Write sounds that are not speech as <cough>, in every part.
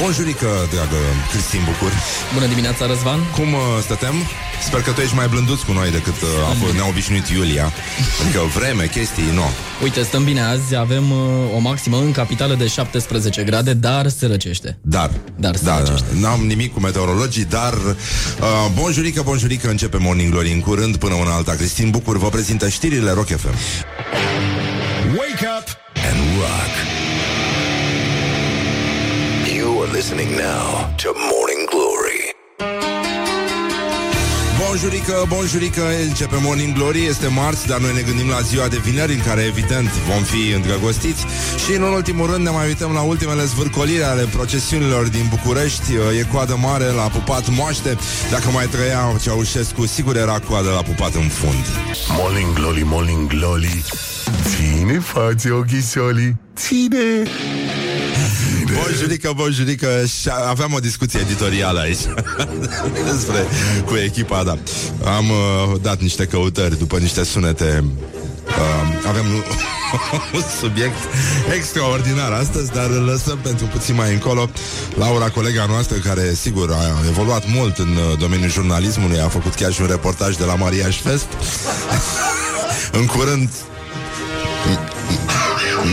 Bonjurică, dragă Cristin Bucur. Bună dimineața, Răzvan. Cum uh, stătem? Sper că tu ești mai blânduț cu noi decât uh, a fost, ne-a obișnuit Iulia. Adică vreme, chestii, nu. Uite, stăm bine azi, avem uh, o maximă în capitală de 17 grade, dar se răcește. Dar, Dar se da, răcește. n-am nimic cu meteorologii, dar uh, bonjurică, bonjurică, începe Morning Glory în curând Până una alta, Cristin Bucur vă prezintă știrile Rock FM Wake up and rock. You are listening now to Morning Glory. Bonjurică, bonjurică, începe Morning Glory, este marți, dar noi ne gândim la ziua de vineri, în care evident vom fi îndrăgostiți și în ultimul rând ne mai uităm la ultimele zvârcoliri ale procesiunilor din București, e coadă mare la pupat moaște, dacă mai trăia Ceaușescu, sigur era coadă la pupat în fund. Morning Glory, Morning Glory. Ține față ochișolii. Ține. Bonjurică, bonjurică Și aveam o discuție editorială aici. <laughs> Despre cu echipa, da. Am uh, dat niște căutări După niște sunete. Uh, Avem <laughs> un subiect extraordinar astăzi Dar îl lăsăm pentru puțin mai încolo. Laura, colega noastră Care, sigur, a evoluat mult În uh, domeniul jurnalismului A făcut chiar și un reportaj de la Mariaș Fest. <laughs> În curând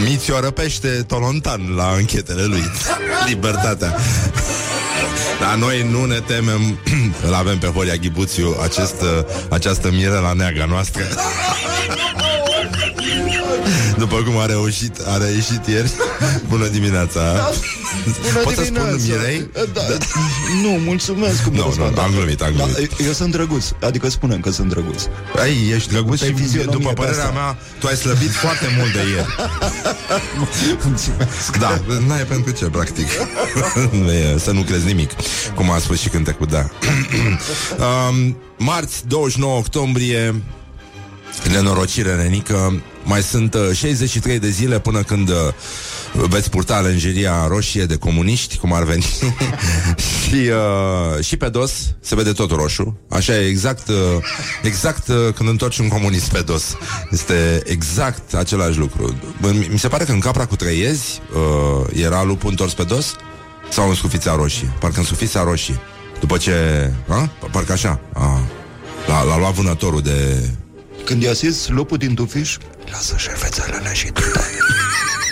Miți o răpește Tolontan la închetele lui. Libertatea. Dar noi nu ne temem. <clears throat> Îl avem pe Horia Ghibuțiu acest, Această Mirela neaga noastră. <laughs> După cum a reușit A reieșit ieri. <laughs> Bună dimineața Bună Poți să spun dimineața. Mirei? Da, Nu, mulțumesc cum Nu, răspund. nu, am glumit, am glumit. Da, eu sunt drăguț, adică spunem că sunt drăguț. Ai, ești drăguț Pe și fizionomie după de părerea asta. mea Tu ai slăbit foarte mult de ieri <laughs> Mulțumesc. Da, n-ai pentru ce, practic <laughs> Nu e, Să nu crezi nimic Cum a spus și cântecul, da <clears throat> um, Marți, 29 octombrie Nenorocire nenică Mai sunt uh, 63 de zile până când uh, Veți purta lenjeria roșie de comuniști Cum ar veni. <laughs> Și, uh, și pe dos Se vede tot roșu. Așa e exact uh, Exact uh, când întorci un comunist pe dos. Este exact același lucru. Mi mi se pare că în capra cu treiezi uh, Era lupul întors pe dos? Sau în scufița roșie? Parcă în scufița roșie. După ce... A? Parcă așa a, l-a, l-a luat vânătorul de... Când i-a zis lupul din tufiș, lasă șervețelele și tu. <laughs>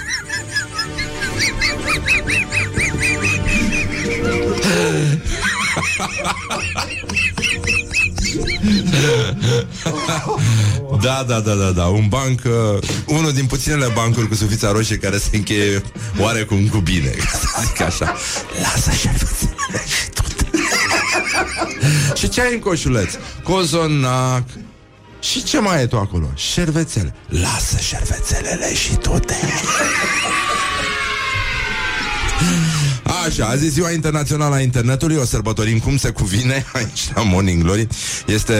<laughs> Da, da, da, da, da. Un banc, uh, unul din puținele bancuri cu sufița roșie Care se încheie oarecum cu bine. <laughs> Ca să Zic așa. Lasă șervețelele și tu Și ce ai în coșuleț? Cozonac. Și ce mai e tu acolo? Șervețele. Lasă șervețelele și tu te <laughs> Așa, azi e ziua internațională a internetului O sărbătorim cum se cuvine <laughs> Aici la Morning Glory Este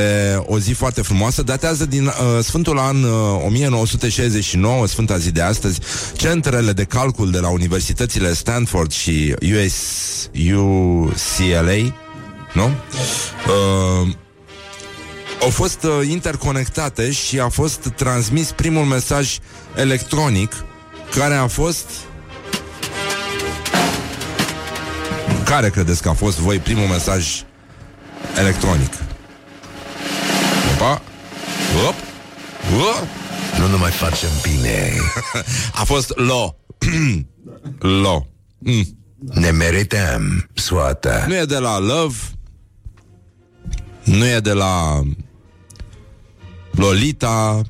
o zi foarte frumoasă Datează din uh, Sfântul an uh, 1969 Sfânta zi de astăzi Centrele de calcul de la universitățile Stanford și US, UCLA Nu? Uh, au fost uh, interconectate și a fost transmis primul mesaj electronic care a fost Care credeți că a fost voi primul mesaj electronic? Opa! Op! Op! Nu ne mai facem bine. <laughs> A fost lo. <clears throat> lo. Mm. Ne merităm soata. Nu e de la love. Nu e de la Lolita.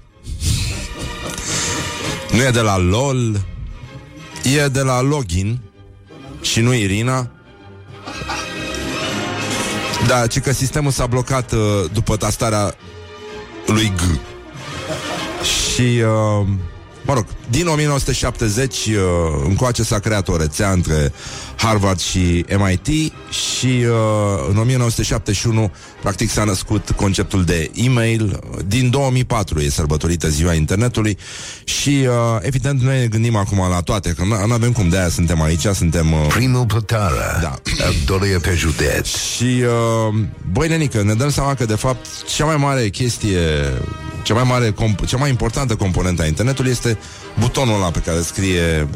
Nu e de la LOL. E de la login. Și nu Irina. Da, ci că sistemul s-a blocat uh, după tastarea lui G. Și, uh, mă rog, din 1970 uh, încoace s-a creat o rețea între Harvard și MIT și uh, în 1971 practic s-a născut conceptul de e-mail. Din 2004 e sărbătorită ziua internetului și uh, evident noi ne gândim acum la toate, că nu avem cum de aia suntem aici, suntem... Uh, Primul plătară. Da. Dolie pe județ. și, uh, băi, nenică, ne dăm seama că, de fapt, cea mai mare chestie, cea mai mare, comp- cea mai importantă componentă a internetului este butonul ăla pe care scrie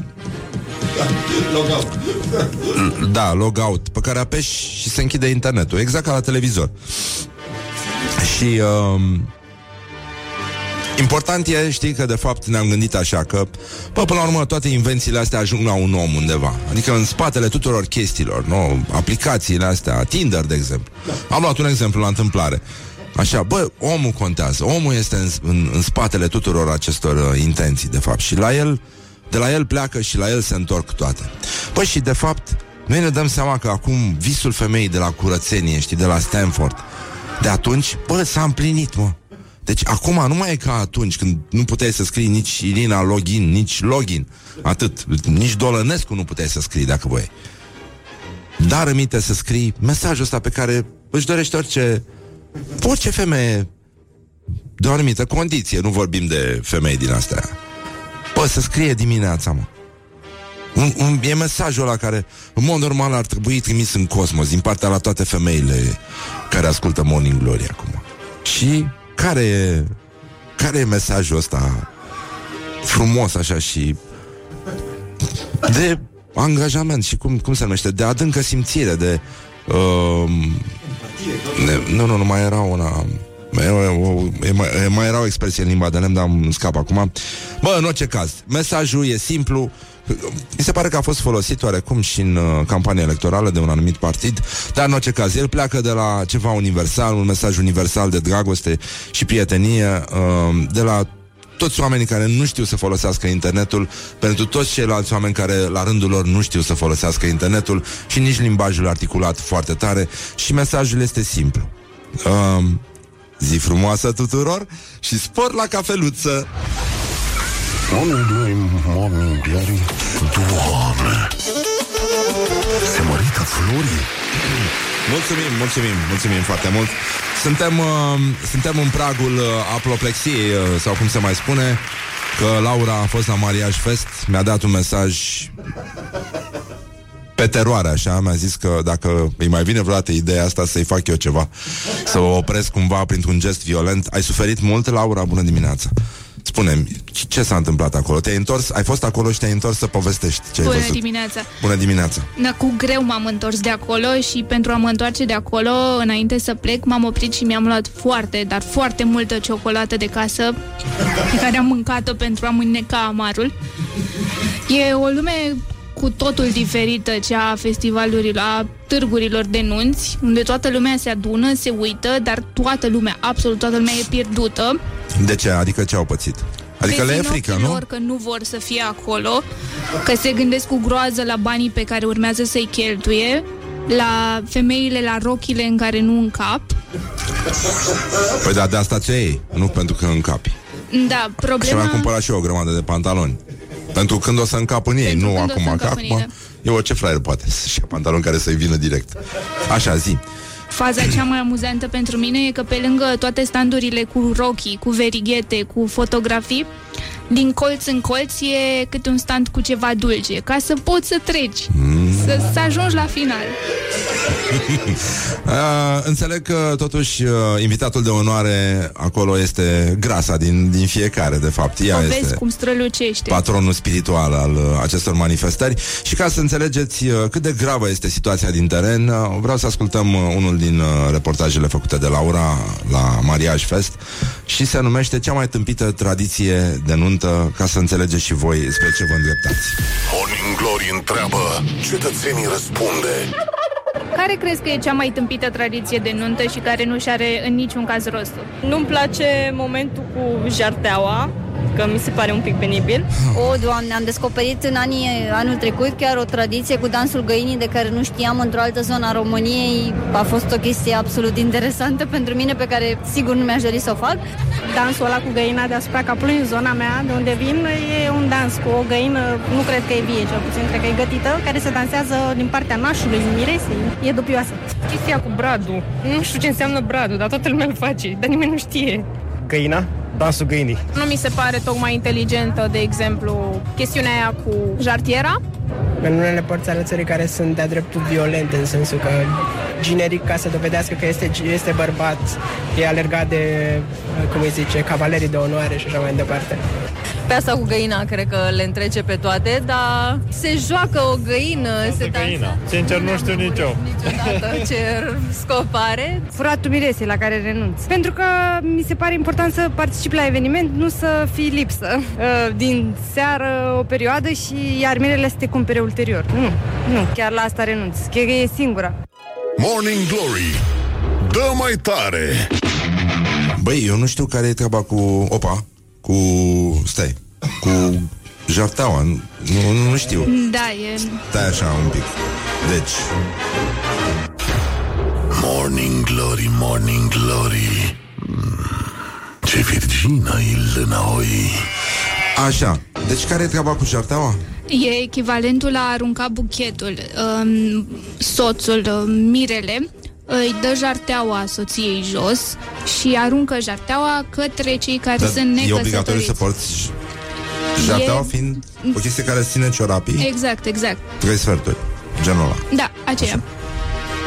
Da, logout, pe care apeși și se închide internetul, exact ca la televizor. Și uh, important e, știi, că de fapt ne-am gândit așa că, bă, până la urmă, toate invențiile astea ajung la un om undeva. Adică în spatele tuturor chestiilor, nu? Aplicațiile astea, Tinder, de exemplu. Am luat un exemplu la întâmplare. Așa, bă, omul contează. Omul este în, în, în spatele tuturor acestor uh, intenții, de fapt. Și la el, de la el pleacă și la el se întorc toate. Păi și, de fapt, noi ne dăm seama că acum visul femeii de la curățenie, știi, de la Stanford, de atunci, bă, s-a împlinit, mă. Deci acum nu mai e ca atunci când nu puteai să scrii nici Irina login, nici login. Atât. Nici Dolănescu nu puteai să scrii dacă voi. Dar aminte să scrii mesajul ăsta pe care își dorește orice orice femeie de o anumită condiție, nu vorbim de femei din astea. Bă, să scrie dimineața, mă. Un, un, e mesajul ăla care, în mod normal, ar trebui trimis în cosmos din partea la toate femeile care ascultă Morning Glory acum. Și care e, care e mesajul ăsta frumos așa și de angajament și cum, cum se numește, de adâncă simțire, de uh, ne, nu, nu, nu mai era una e, e, mai, e, mai era o expresie în limba de lemn, dar îmi scap acum. Bă, în orice caz, mesajul e simplu, mi se pare că a fost folosit oarecum și în uh, campania electorală de un anumit partid, dar în orice caz, el pleacă de la ceva universal, un mesaj universal de dragoste și prietenie, uh, de la toți oamenii care nu știu să folosească internetul, pentru toți ceilalți oameni care la rândul lor nu știu să folosească internetul și nici limbajul articulat foarte tare și mesajul este simplu. Uh, zi frumoasă tuturor și spor la cafeluță! Morning Glory, Morning Glory Doamne Se mărită florii Mulțumim, mulțumim, mulțumim foarte mult Suntem, uh, suntem în pragul uh, apoplexiei uh, Sau cum se mai spune Că Laura a fost la Mariaj Fest Mi-a dat un mesaj pe teroare, așa, mi-a zis că dacă îi mai vine vreodată ideea asta să-i fac eu ceva, să o opresc cumva printr-un gest violent. Ai suferit mult, Laura? Bună dimineața! Spune-mi, ce s-a întâmplat acolo? Te-ai întors? Ai fost acolo și te-ai întors să povestești ce Bună ai văzut. dimineața! Bună dimineața! Da, cu greu m-am întors de acolo și pentru a mă întoarce de acolo, înainte să plec, m-am oprit și mi-am luat foarte, dar foarte multă ciocolată de casă pe care am mâncat-o pentru a mâneca amarul. E o lume cu totul diferită cea a festivalurilor, a târgurilor de nunți, unde toată lumea se adună, se uită, dar toată lumea, absolut toată lumea e pierdută. De ce? Adică ce au pățit? Adică le e Vezi în frică, ochii nu? lor că nu vor să fie acolo, că se gândesc cu groază la banii pe care urmează să-i cheltuie, la femeile, la rochile în care nu încap. Păi da, de asta ți ei, nu pentru că încapi. Da, Așa problema... mi-am cumpărat și eu o grămadă de pantaloni. Pentru când o să încap în ei, Pentru nu când o să acum, că încap în ei, acum e orice fraier poate să-și ia pantaloni care să-i vină direct. Așa, zi. Faza cea mai amuzantă pentru mine e că pe lângă toate standurile cu rochii, cu verighete, cu fotografii, din colț în colț e câte un stand cu ceva dulce, ca să poți să treci, Mm. Să, să ajungi la final. <laughs> Uh, înțeleg că totuși uh, invitatul de onoare acolo este grasa din, din fiecare, de fapt. Ea O vezi este cum strălucește. patronul spiritual al uh, acestor manifestări și ca să înțelegeți uh, cât de gravă este situația din teren, uh, vreau să ascultăm uh, unul din uh, reportajele făcute de Laura la Mariaj Fest și se numește cea mai tâmpită tradiție de nuntă, ca să înțelegeți și voi spre ce vă îndreptați. Morning Glory întreabă Cetățenii răspunde Care crezi că e cea mai tâmpită tradiție de nuntă și care nu și are în niciun caz rostul? Nu-mi place momentul cu jarteaua, că mi se pare un pic penibil. O, Doamne, am descoperit în anii, anul trecut chiar o tradiție cu dansul găinii de care nu știam într-o altă zonă a României. A fost o chestie absolut interesantă pentru mine pe care sigur nu mi-aș dori să o fac. Dansul ăla cu găina deasupra capului în zona mea, de unde vin, e un dans cu o găină, nu cred că e vie, cel puțin, cred că e gătită, care se dansează din partea nașului, miresei. E dubioasă. chestia cu bradul. Nu știu ce înseamnă bradul, dar toată lumea îl face, dar nimeni nu știe. Găina? Dansul găinii. Nu mi se pare tocmai inteligentă, de exemplu, chestiunea aia cu jartiera. în unele părți ale țării care sunt de-a dreptul violente, în sensul că generic, ca să dovedească că este, este bărbat, e alergat de, cum îi zice, cavalerii de onoare și așa mai departe. Pe asta cu găina cred că le întrece pe toate, dar se joacă o găină, se Găina. Sincer, nu știu nici eu. dansează <laughs> ce scop are. Furatul miresei la care renunț. Pentru că mi se pare important să particip la eveniment, nu să fii lipsă uh, din seară o perioadă și iar mirele să te cumpere ulterior. Nu, nu, chiar la asta renunț. Cred că e singura. Morning Glory Dă mai tare Băi, eu nu știu care e treaba cu... Opa, cu... Stai, cu jarteaua, nu, nu, nu știu. Da, e... Stai așa un pic. Deci, Morning Glory, Morning Glory Mm, Ce virgină e înapoi așa. Deci care e treaba cu jarteaua? E echivalentul la a arunca buchetul. Um, soțul, um, mirele, îi dă jarteaua soției jos și aruncă jarteaua către cei care Dar sunt e obligatoriu necăsătoriți. să porți jarteaua E- fiind o chestie care îți ține ciorapii Exact, exact. Trei sferturi, genul ăla Da, aceea.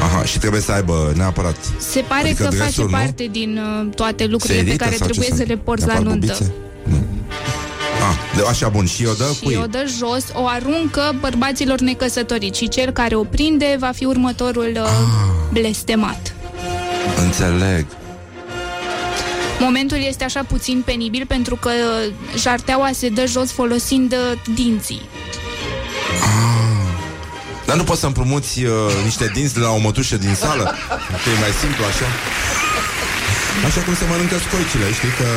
Aha, și trebuie să aibă neapărat Se pare Adică că face dresul, nu? parte din uh, toate Se lucrurile pe irită care sau ce trebuie se- să le porți la neapărat nuntă. bubițe? Nu. Ah, de, așa bun, și o dă Și cui? o dă jos, o aruncă bărbaților necăsătoriți și cel care o prinde va fi următorul uh, Ah. blestemat. Înțeleg Momentul este așa puțin penibil pentru că uh, jarteaua se dă jos folosind uh, dinții. Dar nu poți să împrumuți uh, niște dinți de la o mătușă din sală? Că e mai simplu așa? Așa cum se mănâncă scoicile, știi că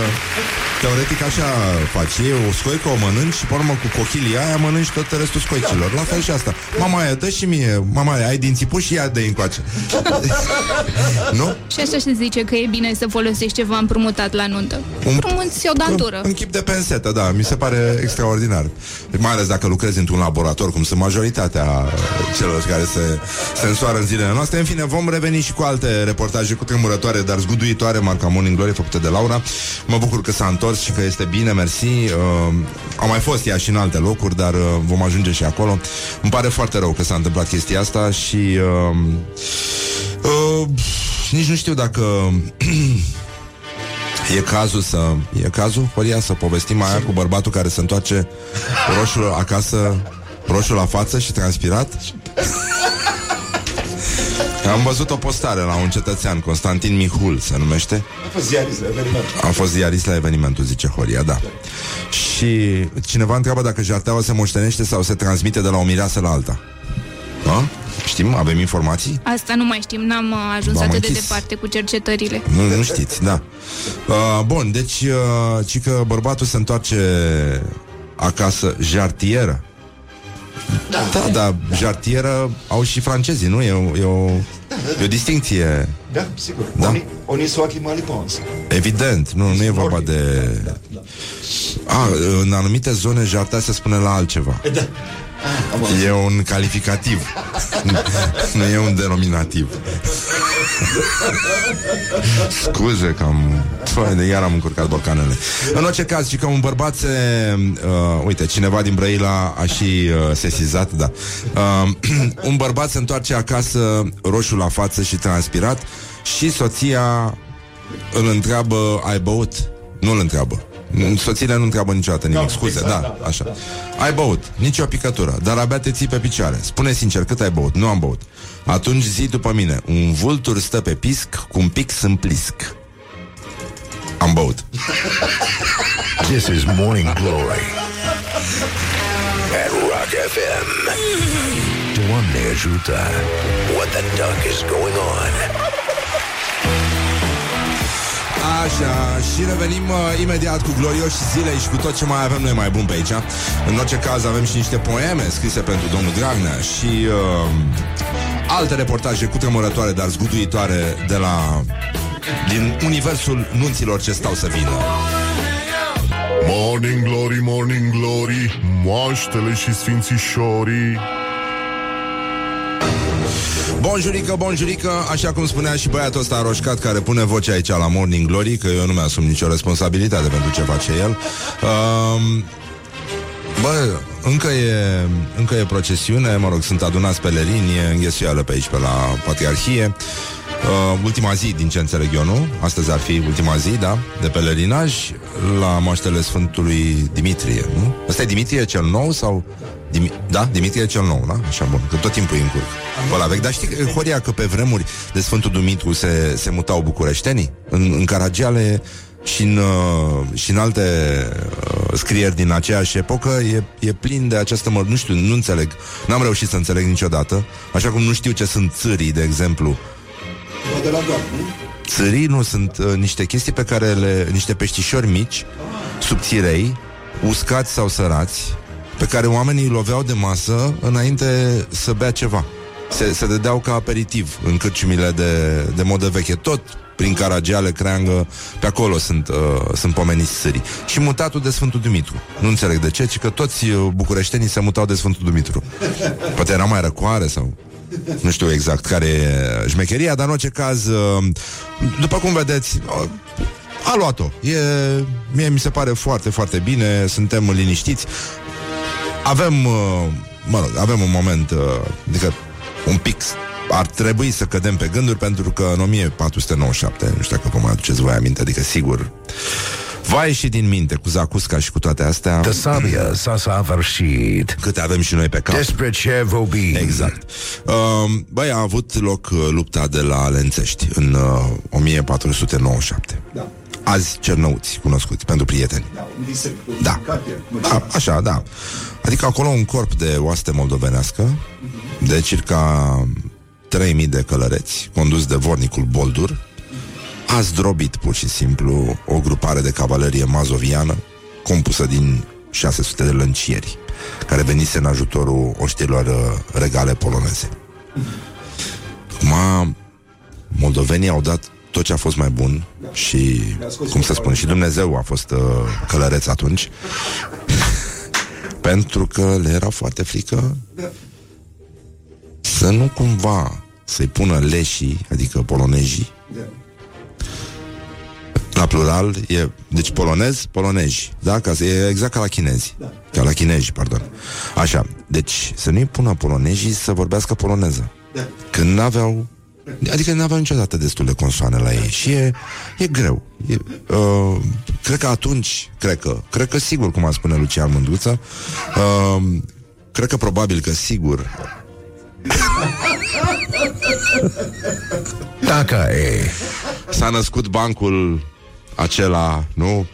teoretic așa faci. E o scoică, o mănânci și pe urmă cu cochilii aia mănânci tot restul scoicilor. La fel și asta. Mama aia, dă și mie, mama aia, ai dinții puși și ia de încoace. <laughs> nu? Și așa se zice că e bine să folosești ceva împrumutat la nuntă. Un- Împrumuți o dantură. În chip de pensetă, da, mi se pare extraordinar. Mai ales dacă lucrezi într-un laborator, cum sunt majoritatea celor care se, se însoară în zilele noastre. În fine, vom reveni și cu alte reportaje cu tremurătoare, dar zguduitoare, marca Morning Glory, făcute de Laura. Mă bucur că s-a întors și că este bine, mersi. Uh, a mai fost ea și în alte locuri, dar uh, vom ajunge și acolo. Îmi pare foarte rău că s-a întâmplat chestia asta și... Uh, uh, nici nu știu dacă <clears throat> E cazul să... E cazul, Horia, să povestim aia cu bărbatul care se întoarce roșul acasă, roșul la față și transpirat? <laughs> Am văzut o postare la un cetățean, Constantin Mihul se numește. A fost ziarist la eveniment. A fost ziarist la evenimentul, zice Horia, da. Și cineva întreabă dacă jarteaua se moștenește sau se transmite de la o mireasă la alta. Da? Știm? Avem informații? Asta nu mai știm, n-am uh, ajuns V-am atât de închis. departe cu cercetările. Nu, nu știți, da. Uh, bun, deci, uh, ci că bărbatul se întoarce acasă jartieră. Da, da, da jartieră au și francezii, nu? E o, e o, e o distinție. Da, sigur. Da. Oni, oni so qui mal y pense. Evident, nu, nu e vorba de... A, în anumite zone jartea se spune la altceva. Da. E un calificativ. <laughs> nu e un denominativ. Scuze că am... Păi, de iar am încurcat borcanele. În orice caz, și că un bărbat se... Uh, uite, cineva din Brăila a și uh, sesizat, da. Uh, <clears throat> un bărbat se întoarce acasă roșu la față și transpirat și soția îl întreabă, ai băut? Nu îl întreabă. Soțiile nu întreabă niciodată nimic, scuze, da, așa. Ai băut, nici o picătură, dar abia te ții pe picioare. Spune sincer, cât ai băut? Nu am băut. Atunci zi după mine, un vultur stă pe pisc cu un pic în plisc. Am băut. <laughs> This is Morning Glory At Rock FM Doamne ajută What the duck is going on Așa, și revenim uh, imediat cu glorioși zile și cu tot ce mai avem noi mai bun pe aici. În orice caz avem și niște poeme scrise pentru domnul Dragnea și uh, alte reportaje cu tremurătoare, dar zguduitoare de la din universul nunților ce stau să vină. Morning Glory, Morning Glory Moaștele și sfințișorii Bonjurică, bonjurică, așa cum spunea și băiatul ăsta roșcat care pune vocea aici la Morning Glory, că eu nu mi-asum nicio responsabilitate pentru ce face el. Um, Bă, încă e, încă e procesiune, mă rog, sunt adunați pelerini, e înghesuială pe aici, pe la Patriarhie. Uh, ultima zi, din ce înțeleg eu, nu? Astăzi ar fi ultima zi, da? De pelerinaj la moaștele Sfântului Dimitrie, nu? Ăsta e Dimitrie cel nou sau... Dim- da? Dimitrie cel nou, da? Așa bun, că tot timpul e în curc. Pe la vechi. Dar știi, Horia, că pe vremuri de Sfântul Dumitru se, se mutau bucureștenii? În, în Caragiale și în, uh, și în alte uh, scrieri din aceeași epocă e, e plin de această măr... Nu știu, nu înțeleg. N-am reușit să înțeleg niciodată. Așa cum nu știu ce sunt țării, de exemplu. De la doar, nu? Țării nu sunt uh, niște chestii pe care le... niște peștișori mici, subțirei, uscați sau sărați, pe care oamenii îi loveau de masă înainte să bea ceva. Se, se dădeau ca aperitiv în cârciumile de, de modă veche. Tot prin Caragiale, Creangă, pe acolo sunt, uh, sunt pomeniți sârii. Și mutatul de Sfântul Dumitru. Nu înțeleg de ce, ci că toți uh, bucureștenii se mutau de Sfântul Dumitru. Poate era mai răcoare sau... Nu știu exact care e șmecheria, dar în orice caz, uh, după cum vedeți, uh, a luat-o. E, mie mi se pare foarte, foarte bine, suntem liniștiți. Avem, uh, mă rog, avem un moment, uh, adică un pic. Ar trebui să cădem pe gânduri pentru că în 1497, nu știu dacă vă mai aduceți voi aminte, adică sigur Va ieși din minte cu Zacusca și cu toate astea. De sabia s-a săvârșit. Câte avem și noi pe cap. Despre ce vorbim? Exact. Uh, Băi, a avut loc uh, lupta de la Lențești În uh, 1497 Da. Azi cernăuți cunoscuți pentru prieteni. Da, un disec. Da. A, Așa, da. Adică acolo un corp de oaste moldovenească De circa 3000 de călăreți Condus de vornicul Boldur A zdrobit pur și simplu O grupare de cavalerie mazoviană Compusă din 600 de lăncieri Care venise în ajutorul oștilor uh, regale poloneze. Acum Moldovenii au dat tot ce a fost mai bun Și, cum să spun, și Dumnezeu a fost uh, călăreț atunci. <laughs> Pentru că le era foarte frică Să nu cumva Să-i pună leșii Adică polonezii La plural e, Deci polonez, polonezi Da? Ca să, e exact ca la chinezi Ca la chinezi, pardon. Așa, deci să nu-i pună polonezii Să vorbească poloneză. Când n-aveau Adică n-aveau niciodată destule consoane la ei Și e, e greu. E, uh, Cred că atunci Cred că, cred că sigur, cum a spune Lucian Mândruță uh, Cred că probabil că sigur. <laughs> Dacă e. S-a născut bancul acela, nu?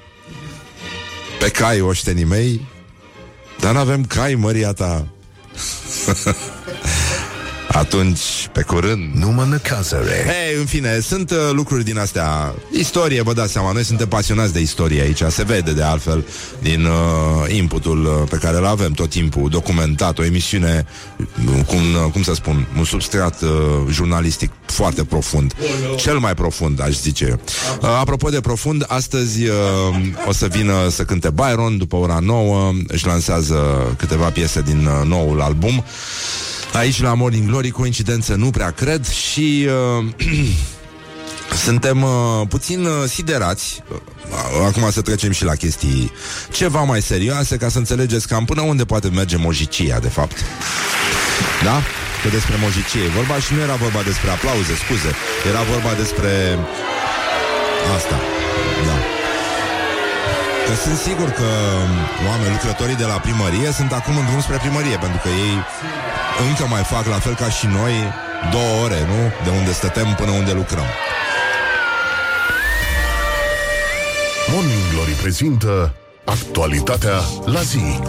Pe cai oștenii mei Dar n-avem cai, măria ta <laughs> Atunci, pe curând. Nu mă năcazăre Ei, în fine, sunt uh, lucruri din astea. Istorie, vă dați seama, noi suntem pasionați de istorie aici. Se vede de altfel din uh, inputul uh, pe care îl avem tot timpul Documentat, o emisiune uh, cum, uh, cum să spun, un substrat uh, jurnalistic foarte profund. Cel mai profund, aș zice. Eu uh, Apropo de profund, astăzi uh, o să vină să cânte Byron După ora 9 își lansează câteva piese din uh, noul album Aici la Morning Glory, coincidență nu prea cred și uh, <clears throat> suntem uh, puțin uh, siderați. Uh, acum să trecem și la chestii ceva mai serioase ca să înțelegeți cam până unde poate merge mojicia, de fapt. Da? Că despre mojicie e vorba și nu era vorba despre aplauze, scuze. Era vorba despre asta. Da. Că sunt sigur că oameni, lucrătorii de la primărie sunt acum în drum spre primărie, pentru că ei încă mai fac la fel ca și noi două ore, nu? De unde stătem până unde lucrăm. Morning Glory prezintă Actualitatea la zi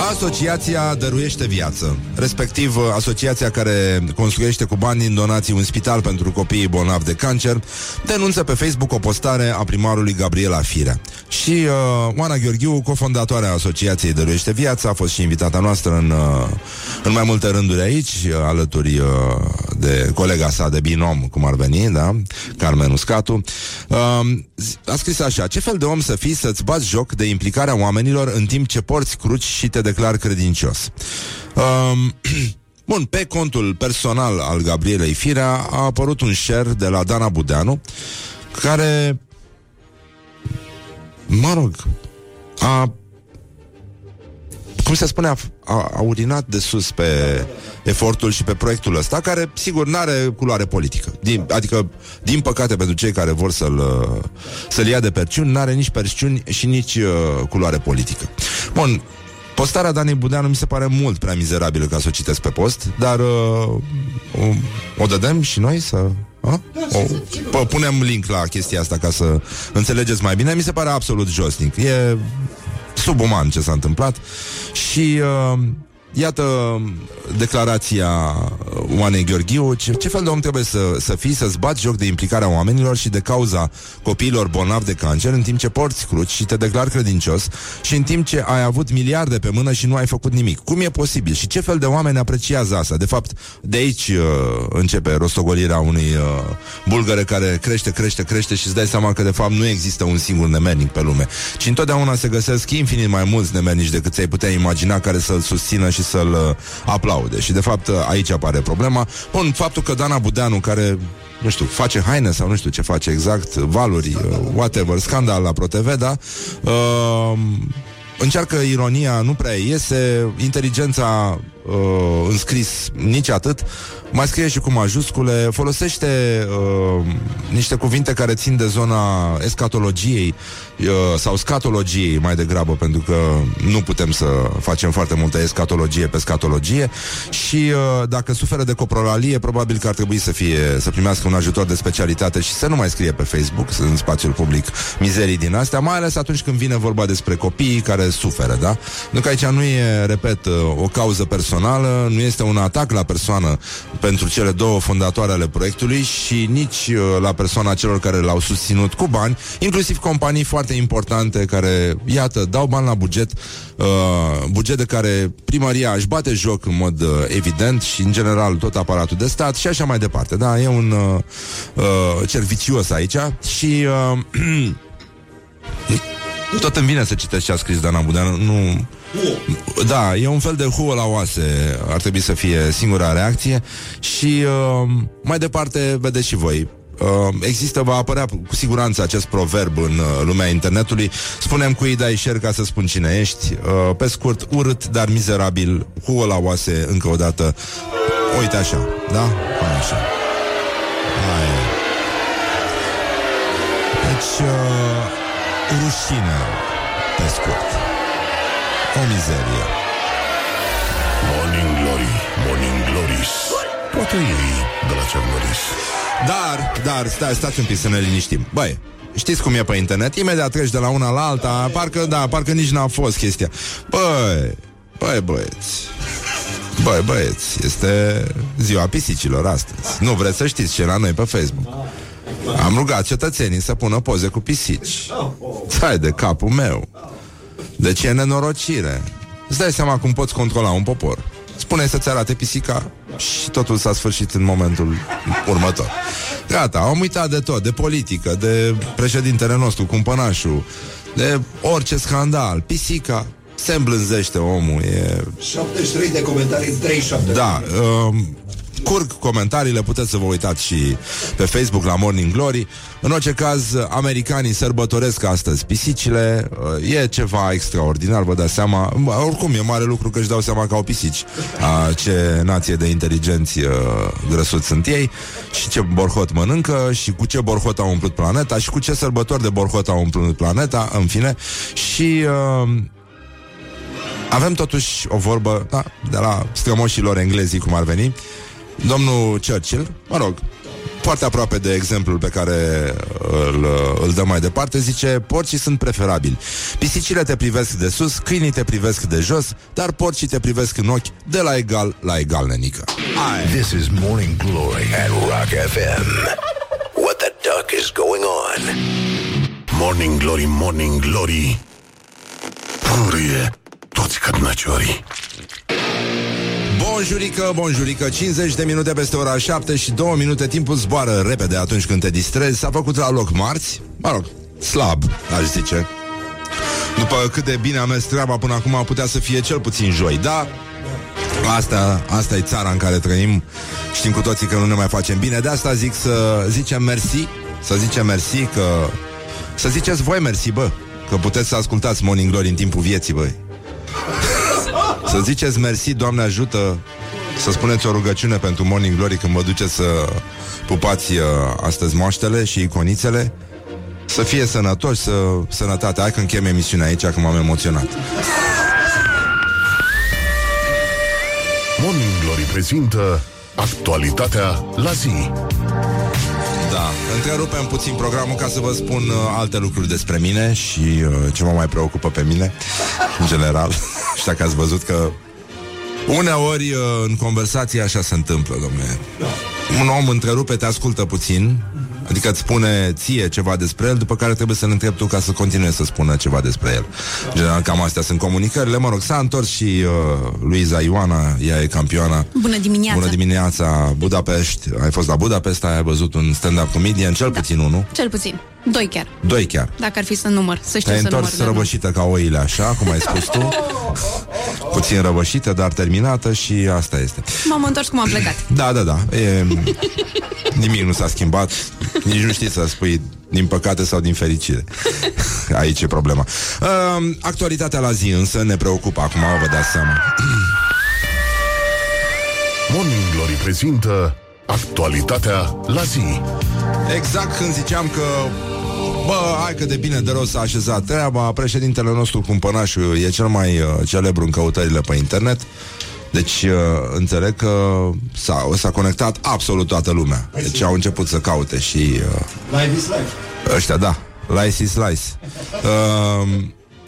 Asociația Dăruiește Viață, respectiv asociația care construiește cu bani din donații un spital pentru copiii bolnavi de cancer, denunță pe Facebook o postare a primarului Gabriela Firea. Și uh, Oana Gheorghiu, cofondatoarea Asociației Dăruiește Viață, a fost și invitata noastră în, uh, în mai multe rânduri aici, uh, alături uh, de colega sa de binom, cum ar veni, da? Carmen Uscatu. Uh, a scris așa, ce fel de om să fii să-ți bați joc de implicarea oamenilor în timp ce porți cruci și te declar credincios. Um, <clears throat> Bun, pe contul personal al Gabrielei Firea a apărut un share de la Dana Budeanu care, mă rog, a cum se spune, a, a, a urinat de sus pe efortul și pe proiectul ăsta, care, sigur, nu are culoare politică. Din, adică, din păcate, pentru cei care vor să-l, uh, să-l ia de perciuni, nu are nici perciuni și nici uh, culoare politică. Bun, Postarea Danei Budeanu mi se pare mult prea mizerabilă ca să o citesc pe post, dar uh, o, o dădem și noi să... A? O, p- punem link la chestia asta ca să înțelegeți mai bine. Mi se pare absolut josnic. E subuman ce s-a întâmplat și uh, iată declarația Oanei Gheorghiu ce, ce fel de om trebuie să, să fii să-ți bați joc de implicarea oamenilor și de cauza copiilor bolnavi de cancer în timp ce porți cruci și te declar credincios și în timp ce ai avut miliarde pe mână și nu ai făcut nimic. Cum e posibil? Și ce fel de oameni apreciază asta? De fapt, de aici uh, începe rostogolirea unui uh, bulgăre care crește, crește, crește și îți dai seama că de fapt nu există un singur nemernic pe lume, ci întotdeauna se găsesc infinit mai mulți nemernici decât ți-ai putea imagina care să-l susțină și să-l uh, aplaude. Și de fapt uh, aici apare problema. Bun, faptul că Dana Budeanu, care nu știu, face haine sau nu știu ce face exact, valuri, uh, whatever, scandal la ProTV, da? Uh, încearcă ironia, nu prea iese, inteligența uh, înscris nici atât, mai scrie și cu majuscule, folosește uh, niște cuvinte care țin de zona escatologiei uh, sau scatologiei mai degrabă, pentru că nu putem să facem foarte multă escatologie pe scatologie și uh, dacă suferă de coprolalie, probabil că ar trebui să fie să primească un ajutor de specialitate și să nu mai scrie pe Facebook, în spațiul public, mizerii din astea, mai ales atunci când vine vorba despre copiii care suferă, da? Pentru că aici nu e, repet, uh, o cauză personală, nu este un atac la persoană pentru cele două fondatoare ale proiectului și nici uh, la persoana celor care l-au susținut cu bani, inclusiv companii foarte importante care, iată, dau bani la buget, uh, buget de care primăria își bate joc în mod uh, evident și, în general, tot aparatul de stat și așa mai departe. Da, e un uh, uh, cer vicios aici și... Uh, <clears throat> tot îmi vine să citesc ce a scris Dana Budeanu, nu... Da, e un fel de huă la oase, ar trebui să fie singura reacție și uh, mai departe vedeți și voi. Uh, există, va apărea cu siguranță acest proverb în uh, lumea internetului. Spunem cu ei dai share ca să spun cine ești. Uh, Pe scurt, urât, dar mizerabil Huă la oase, încă o dată. Uite așa, da? Cam așa. Aia. Deci, uh, rușine, pe scurt. O mizerie. Morning Glory, Morning Glories. Poate ei de la Cernoris Dar, dar, stai, stați un pic să ne liniștim. Băi, Știți cum e pe internet? Imediat treci de la una la alta Parcă, da, parcă nici n-a fost chestia. Băi, băi băieți. Băi băieți Este ziua pisicilor astăzi. Nu vreți să știți ce e la noi pe Facebook? Am rugat cetățenii să pună poze cu pisici. Stai de capul meu. De ce e nenorocire. Îți dai seama cum poți controla un popor. Spune să-ți arate pisica Și totul s-a sfârșit în momentul următor. Gata, am uitat de tot De politică, de președintele nostru Cumpănașul De orice scandal Pisica se îmblânzește omul e... 73 de comentarii, 37 Da, um, curg comentariile, puteți să vă uitați și pe Facebook la Morning Glory. În orice caz, americanii sărbătoresc astăzi pisicile, uh, e ceva extraordinar, vă dați seama. Oricum, e mare lucru că își dau seama că au pisici. A, ce nație de inteligenți uh, grăsuți sunt ei și ce borhot mănâncă și cu ce borhot au umplut planeta și cu ce sărbători de borhot au umplut planeta, în fine. Și... Uh, avem totuși o vorbă da, de la strămoșilor englezii, cum ar veni. Domnul Churchill, mă rog, foarte aproape de exemplul pe care îl, îl dăm mai departe, zice, porcii sunt preferabili. Pisicile te privesc de sus, câinii te privesc de jos, dar porcii te privesc în ochi de la egal la egal, nenică. This is Morning Glory at Rock FM. What the duck is going on? Morning Glory, Morning Glory Purie toți cărnăciorii Bonjurică, bonjurică, 50 de minute peste ora 7 și 2 minute timpul zboară repede atunci când te distrezi. S-a făcut la loc marți, mă rog, slab, aș zice. După cât de bine am mers treaba până acum, putea să fie cel puțin joi, da? Asta, asta e țara în care trăim Știm cu toții că nu ne mai facem bine De asta zic să zicem mersi Să zicem mersi că Să ziceți voi mersi, bă Că puteți să ascultați Morning Glory în timpul vieții, băi Să ziceți mersi, Doamne ajută Să spuneți o rugăciune pentru Morning Glory Când vă duceți să pupați uh, astăzi moaștele și iconițele. Să fie sănătoși, să, sănătate. Hai că închem emisiunea aici, că m-am emoționat. Morning Glory prezintă actualitatea la zi. Da, întrerupem puțin programul ca să vă spun uh, alte lucruri despre mine și uh, ce mă mai preocupă pe mine, <laughs> în general. <laughs> și dacă ați văzut că uneori uh, în conversație așa se întâmplă, domnule. Un om întrerupe, te ascultă puțin, adică îți spune ție ceva despre el, după care trebuie să-l întrebi tu ca să continue să spună ceva despre el. În general, cam astea sunt comunicările. Mă rog, s-a întors și uh, Luiza Ioana, ea e campioana. Bună dimineața! Bună dimineața, Budapest. Ai fost la Budapest, ai văzut un stand-up comedian, cel da. puțin unul. Cel puțin. Doi chiar. Doi chiar. Dacă ar fi să număr, să știu Te-ai să număr. întors dar nu. răvășită ca oile așa, cum ai spus tu <laughs> Puțin răvășită, dar terminată Și asta este M-am întors cum am plecat. Da, da, da e, <laughs> Nimic nu s-a schimbat Nici nu știi să spui din păcate sau din fericire. Aici e problema. Uh, Actualitatea la zi însă ne preocupă. Acum vă dați seama. Morning Glory prezintă actualitatea la zi. Exact când ziceam că Bă, hai că de bine de rău s-a așezat treaba Președintele nostru cumpănașul E cel mai uh, celebru în căutările pe internet Deci uh, înțeleg că s-a, s-a conectat absolut toată lumea. Deci au început să caute și uh, Live is live. ăștia, da. Lice is lice uh,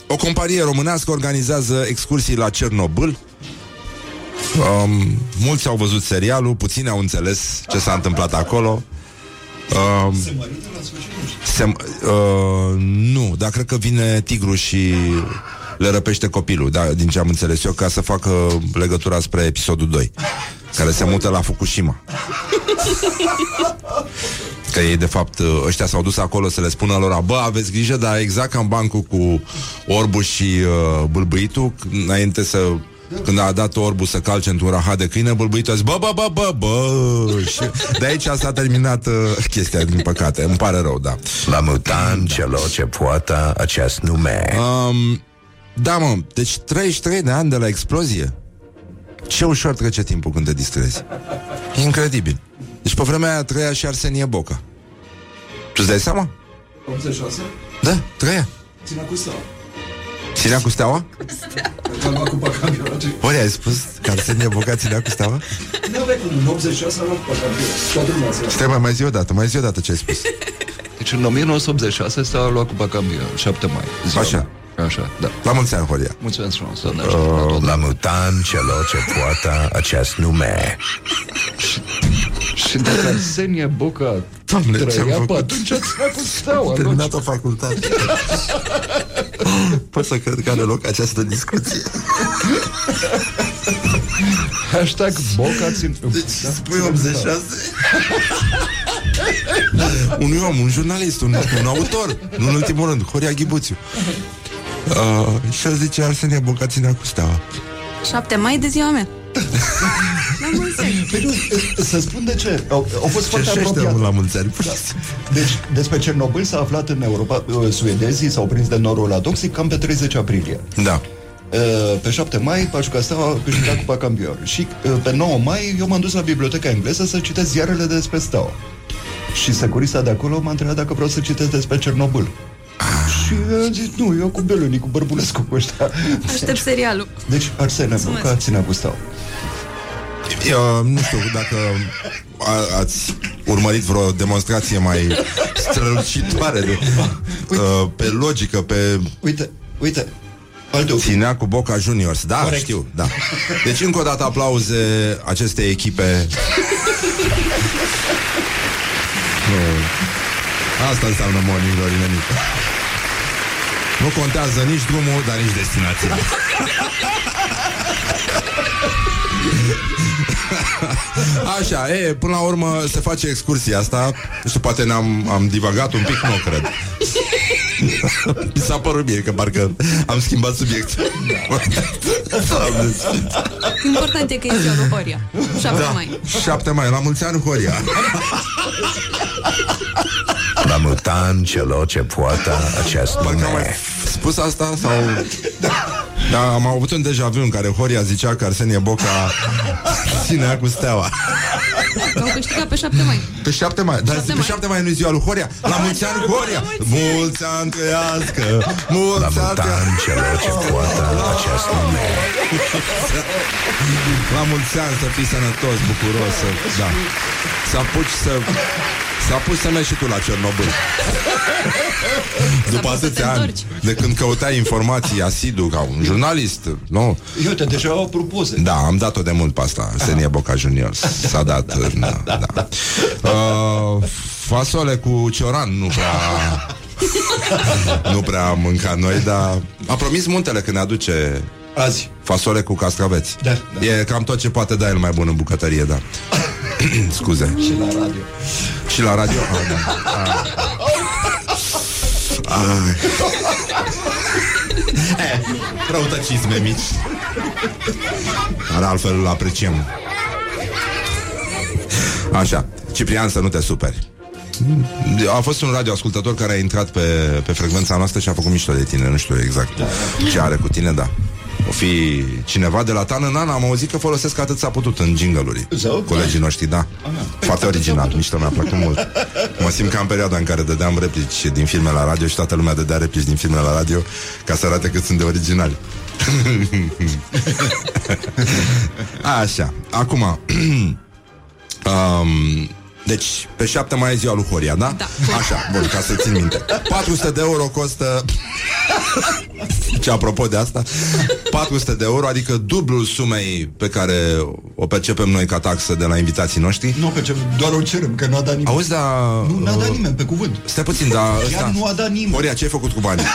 O companie românească organizează excursii la Cernobâl. Um, Mulți au văzut serialul Puțini au înțeles ce s-a întâmplat acolo. Um, se, uh, nu, dar cred că vine tigru și le răpește copilul, da, din ce am înțeles eu, ca să facă legătura spre episodul 2, care se mută la Fukushima. <laughs> Că ei, de fapt, ăștia s-au dus acolo să le spună lor Bă, aveți grijă, dar exact ca în bancul cu orbul și uh, bâlbâitul Înainte să... Când a dat orbul să calce într-un rahat de câine Bâlbâitul a zis, bă, bă, bă, bă, bă <laughs> Și de aici s-a terminat uh, chestia, din păcate Îmi pare rău, da La mutant celor ce poartă acest nume. um, Da, mă, deci 33 de ani de la explozie Ce ușor trece timpul când te distrezi E incredibil Deci pe vremea aia trăia și Arsenie Boca Tu îți dai seama? 86? Da, trăia Ținea cu steaua. Ținea cu steaua? Că a luat cupa campionatului. Ori ai spus că Arsenie Boca ținea cu steaua? Nu aveai cum, în 86 a luat cupa campionatului. Toată lumea se Stai mai, mai zi o dată, mai zi o dată ce ai spus Deci în 1986 s-a luat Cupa Campion, 7 mai. ziua Așa. Mea. Așa, da. La mulți ani, Horia Mulțumesc frumos, doamne Uh, ajută. la mutant celor ce poartă acest nume. Și dacă Arsenie Boca Doamne, ce-am trăia, făcut? pe atunci ați cu steaua. terminat o facultate Pot să cred că are loc această discuție Hashtag Boca țin... Deci spui 86 <laughs> Unui om, un jurnalist, un, un autor Nu în ultimul rând, Horia Ghibuțiu uh, Și el zice Arsenie Boca ținea cu steaua 7 mai de ziua mea. <laughs> La mulți ani. Păi nu, să spun de ce. Au, au fost foarte Cerșește apropiate. omul la mulți ani Da. Deci, despre Cernobâl s-a aflat în Europa, uh, suedezii s-au prins de norul la toxic cam pe 30 aprilie. Da Uh, Pe 7 mai, Pașuca Steaua a câștigat Cupa Campion. Și uh, pe 9 mai, eu m-am dus la biblioteca engleză să citesc ziarele despre Steaua. Și securista de acolo m-a întrebat dacă vreau să citesc despre Cernobâl. Și am zis, nu, eu cu Beluni, cu Bărbulescu, cu ăștia. Aștept serialul. Deci, Arsene Mulțumesc. Boca ținea cu Steaua. Eu, nu știu dacă a, ați urmărit vreo demonstrație mai strălucitoare de, uh, pe logică, pe... Uite, uite, Ținea cu Boca Juniors, da, Corect. știu, da. Deci încă o dată aplauze acestei echipe. nu. <laughs> Asta înseamnă Morning Glory, nenică. Nu contează nici drumul, dar nici destinația. Așa, e, până la urmă se face excursia asta Nu știu, poate ne-am am divagat un pic, nu cred Mi s-a părut mie că parcă am schimbat subiectul Doamne Sfinte. Important e că e ziua lui Horia. 7 Da, mai. 7 mai, la mulți ani, Horia La mutant celor ce poartă acest nume. Spus asta sau... Da, am avut un deja vu în care Horia zicea că Arsenie Boca ținea cu steaua. Că au câștigat pe 7 mai. Pe 7 mai, dar 7 pe mai. 7 mai nu ziua lui Horia. La mulți ani, Horia! Mulți ani trăiască! Mulți ani trăiască! celor ce poartă acest nume. <laughs> La mulți ani să fii sănătos, bucuros, să, da. Să apuci să... Să apuci să mergi și tu la Cernobâl. <laughs> După apuci să te atâția ani, întorci. de când căutai informații asidu ca un jurnalist, nu? Uite, deja au propuse. Da, am dat-o de mult pe asta, Senie Boca Junior. S-a dat, <laughs> da, da. Uh, fasole cu cioran, nu prea... nu prea am mâncat noi, dar a promis muntele când ne aduce Azi. fasole cu castraveți. Da, E cam tot ce poate da el mai bun în bucătărie, da. <coughs> Scuze. Și la radio. Și la radio. Ah, da. Ah. Ai. Eh, Răutăcisme mici. Dar altfel îl apreciem. Așa, Ciprian, să nu te superi. A fost un radioascultător care a intrat pe, pe frecvența noastră și a făcut mișto de tine, nu știu exact ce are cu tine, da. O fi cineva de la Tan în an, am auzit că folosesc atât s-a putut în jingle-uri. Zău? Colegii noștri, da. Foarte original, mișto, mi-a plăcut mult. Mă simt ca în perioada în care dădeam replici din filme la radio și toată lumea dădea replici din filme la radio ca să arate cât sunt de originali. <laughs> Așa, acum <clears throat> um, Deci, pe 7 mai e ziua lui Horia, da? Da. Așa, bun, ca să țin minte 400 de euro costă Ce apropo de asta 400 de euro, adică dublul sumei Pe care o percepem noi ca taxă De la invitații noștri Nu, pe ce doar o cerem, că nu a dat nimeni. Auzi, dar... Nu, n-a dat nimeni, pe cuvânt. Stai puțin, dar Chiar ăsta... nu a dat nimeni. Horia, ce ai făcut cu banii? <laughs>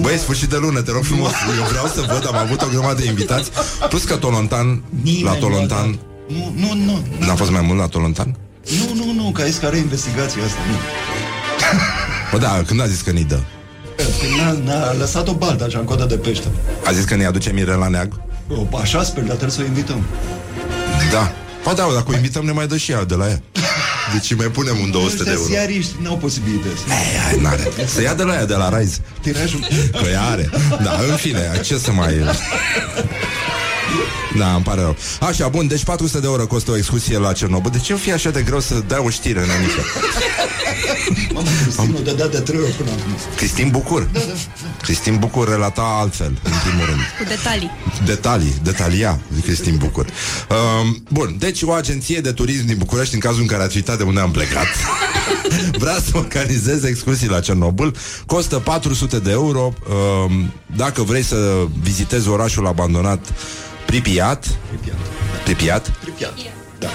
Băi, sfârșit de lună, te rog frumos Eu vreau să văd, am avut o grămadă de invitați Plus că Tolontan Nimeni La nu a Tolontan Nu, nu, nu. N-a fost mai mult la Tolontan? Nu, nu, nu, că aici care investigația asta, nu. <laughs> Bă, da, când a zis că ni dă? Când n-a, n-a lăsat o baltă așa în coada de pește. A zis că ne aduce Mirela Neag? O, așa sper, dar trebuie să o invităm. Da Ba da, dacă o invităm ne mai dă și ea de la ea Deci îi mai punem un 200 de Ăștia euro ziariști n-au posibilități. Ei, hai, n-are. Să ia de la ea, de la Rise Tirajul... Că ea are Da, în fine, ce să mai... Da, îmi pare rău. Așa, bun, deci 400 de euro costă o excursie la Cernobâl. De ce o fi așa de greu să dai o știre în anică? <laughs> Mamă, Cristin o dădea de trei ori până acum. Cristin Bucur. Cristin Bucur relata altfel, în primul rând. Cu detalii. Detalii, detalia, zic Cristin Bucur. Um, bun, deci o agenție de turism din București, în cazul în care ați uitat de unde am plecat, <laughs> vrea să organizeze excursii la Cernobâl, costă 400 de euro. Um, dacă vrei să vizitezi orașul abandonat Pripyat, Pripyat, Pripyat. Da.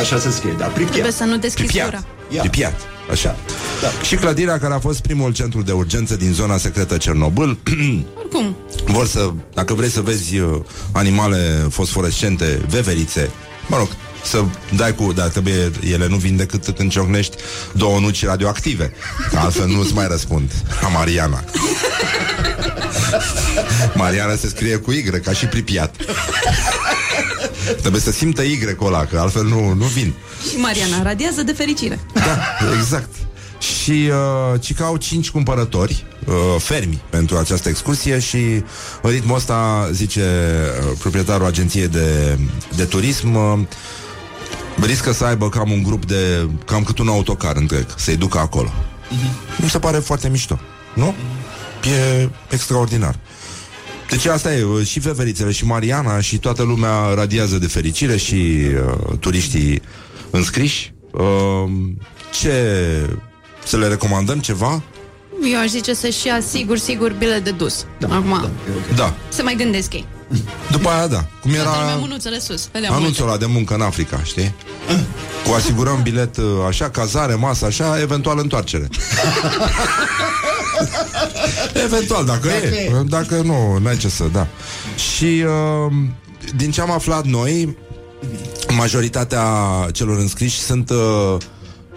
Așa se scrie, da, Pripyat. Trebuie să nu deschizi Pripyat, gura. Ia. Pripyat, așa. Da. Și clădirea care a fost primul centru de urgență din zona secretă Cernobâl <clears throat> Oricum, vor să, dacă vrei să vezi uh, animale fosforescente, veverițe, mă rog, să dai cu, dar trebuie, ele nu vin decât când ciocnești două nuci radioactive, că altfel nu-ți mai răspund. Ca Mariana. <laughs> Mariana se scrie cu Y, ca și Pripiat. Trebuie să simtă Y-ul ăla, că altfel nu, nu vin. și Mariana radiază de fericire. Da, exact. Și uh, ci că au cinci cumpărători uh, fermi pentru această excursie și în ritmul ăsta, zice uh, proprietarul agenției de, de turism, uh, riscă să aibă cam un grup de, cam cât un autocar întreg, să-i ducă acolo. Mi se pare foarte mișto, nu? E extraordinar. Deci asta e, uh, și veverițele și Mariana și toată lumea radiază de fericire și uh, turiștii înscriși. Uh, ce... Să le recomandăm ceva? Eu aș zice să-și ia sigur, sigur bilet de dus. Da, Acum, da. Da. se mai gândesc ei. După aia, da. Cum Toată lumea era mânuțele sus. Alea multe. anunțul ăla de muncă în Africa, știi? Cu asigurăm bilet uh, așa, cazare, masă, așa, eventual întoarcere. <laughs> eventual, dacă, Dacă e. e. Dacă nu, n-ai ce să, da. Și uh, din ce am aflat noi, majoritatea celor înscriși sunt uh,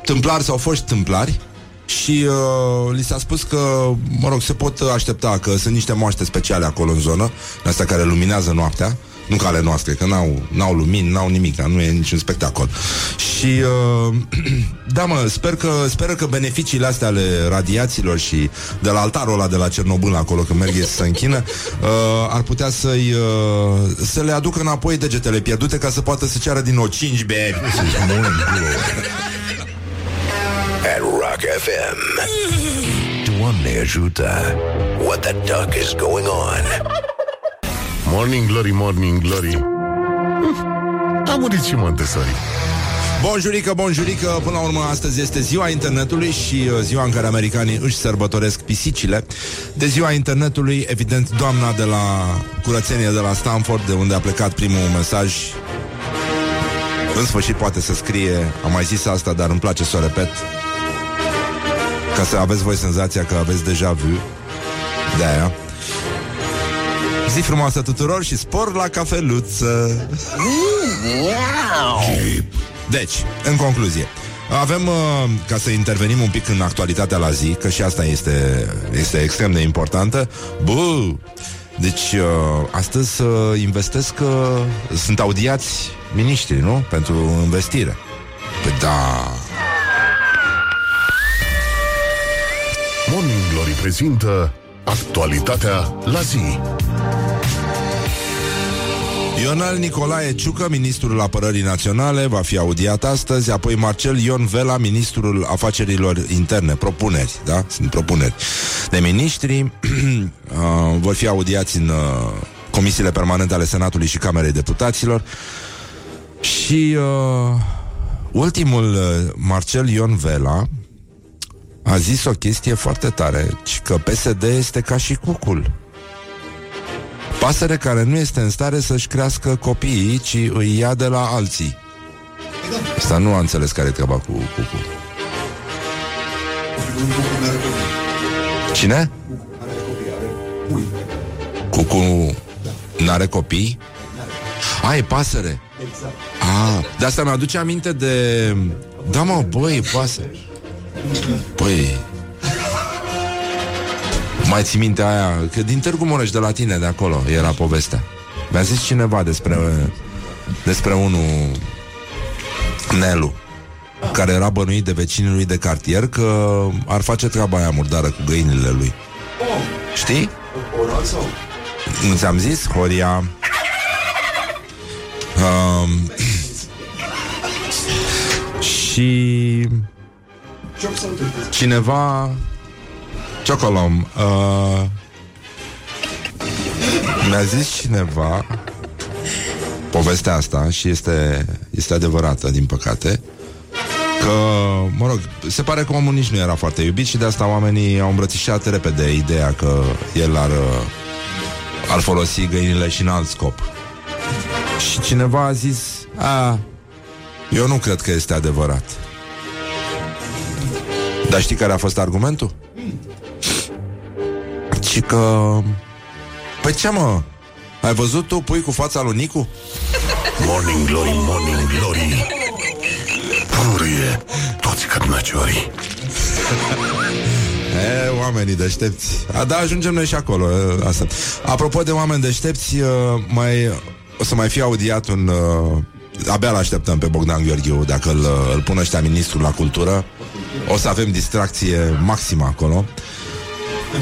tâmplari sau foști tâmplari și uh, li s-a spus că, mă rog, se pot aștepta că sunt niște moaște speciale acolo în zonă, astea care luminează noaptea, Nu ca ale noastre, că n-au, n-au lumini, n-au nimic, nu e niciun spectacol. Și uh, <clears throat> da, mă, sper că, sper că beneficiile astea ale radiațiilor și de la altarul ăla de la Cernobâl acolo, când merg să se închină, uh, ar putea să-i uh, să le aducă înapoi degetele pierdute ca să poată să ceară din nou 5 beri. At Rock FM. Doamne ajută. What the duck is going on? Morning Glory, Morning Glory Uf, Am murit și Montessori Bonjurică, bonjurică, până la urmă astăzi este ziua internetului și uh, ziua în care americanii își sărbătoresc pisicile. De ziua internetului, evident, doamna de la curățenie de la Stanford, de unde a plecat primul mesaj, în sfârșit poate să scrie, am mai zis asta, dar îmi place să o repet, ca să aveți voi senzația că aveți deja vu de aia. Zi frumoasă tuturor și spor la cafeluță! Deci, în concluzie, avem, uh, ca să intervenim un pic în actualitatea la zi, că și asta este, este extrem de importantă, bă, deci uh, astăzi să investesc, uh, sunt audiați miniștri, nu? Pentru investire. Păi da, Morning Glory prezintă Actualitatea la zi Ionel Nicolae Ciucă, ministrul apărării naționale, va fi audiat astăzi, apoi Marcel Ion Vela, ministrul afacerilor interne, propuneri, da? Sunt propuneri de miniștri, <clears throat> uh, vor fi audiați în uh, comisiile permanente ale Senatului și Camerei Deputaților și uh, ultimul uh, Marcel Ion Vela a zis o chestie foarte tare, ci că PSD este ca și cucul. Pasăre care nu este în stare să-și crească copiii, ci îi ia de la alții. Asta nu a înțeles care e treaba cu cucul. Cine? Cucu n-are copii? A, e pasăre. A, de asta mi-aduce aminte de... Da, mă, băi, pasăre. Păi Mai ții minte aia Că din Târgu Mureș de la tine de acolo Era povestea Mi-a zis cineva despre Despre unul Nelu Care era bănuit de vecinii lui de cartier Că ar face treaba aia murdară Cu găinile lui Știi? Nu ți-am zis? Horia um, <clears throat> Și Cineva Ciocolom. Uh, Mi-a zis cineva Povestea asta Și este, este adevărată din păcate Că, mă rog, se pare că omul nici nu era foarte iubit Și de asta oamenii au îmbrățișat repede Ideea că el ar Ar folosi găinile și în alt scop. Și cineva a zis A, eu nu cred că este adevărat. Dar știi care a fost argumentul? Și că... Păi ce mă? Ai văzut tu pui cu fața lui Nicu? Morning Glory, Morning Glory Purie toți cărnăciorii E, oamenii deștepți a, Da, ajungem noi și acolo e, asta. Apropo de oameni deștepți uh, mai, O să mai fie audiat un uh, Abia l-așteptăm pe Bogdan Gheorghiu Dacă îl, îl pun ăștia ministrul la cultură O să avem distracție maximă acolo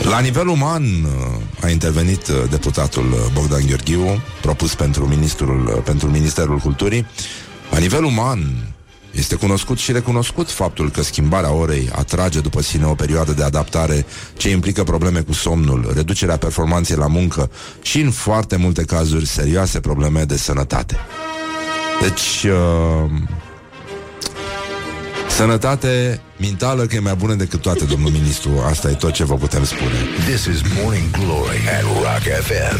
la nivel uman a intervenit uh, deputatul uh, Bogdan Gheorghiu, propus pentru, ministrul, uh, pentru Ministerul Culturii. La nivel uman este cunoscut și recunoscut faptul că schimbarea orei atrage după sine o perioadă de adaptare ce implică probleme cu somnul, reducerea performanței la muncă și, în foarte multe cazuri, serioase probleme de sănătate. Deci, uh, sănătate mentală că e mai bună decât toate, domnul ministru. Asta e tot ce vă putem spune. This is Morning Glory at Rock FM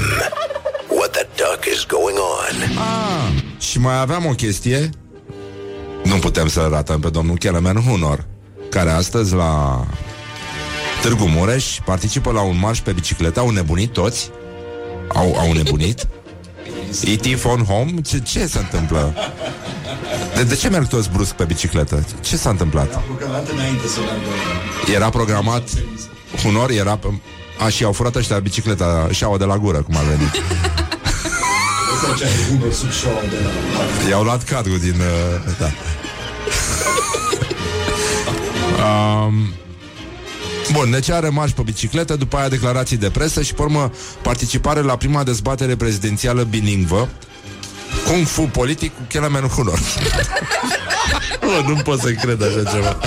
What the duck is going on? Ah, și mai aveam o chestie Nu putem să ratăm pe domnul Kelemen Hunor Care astăzi la Târgu Mureș Participă la un marș pe bicicletă Au nebunit toți Au, au nebunit E.T. Phone Home? Ce, ce se întâmplă? De, de ce merg toți brusc pe bicicletă? Ce s-a întâmplat? Era programat înainte să meargă. Era programat Hunor era pe... A, și au furat ăștia bicicleta și-au de la gură, cum a venit. Făcea humor sub show de la... I-au luat cadrul din... Uh, da. Bun, deci are marș pe bicicletă, după aia declarații de presă și, pe urmă, participare la prima dezbatere prezidențială bilingvă. Kung Fu politic cu Kelemen Hunor <laughs> <laughs> Bă, nu pot să cred așa ceva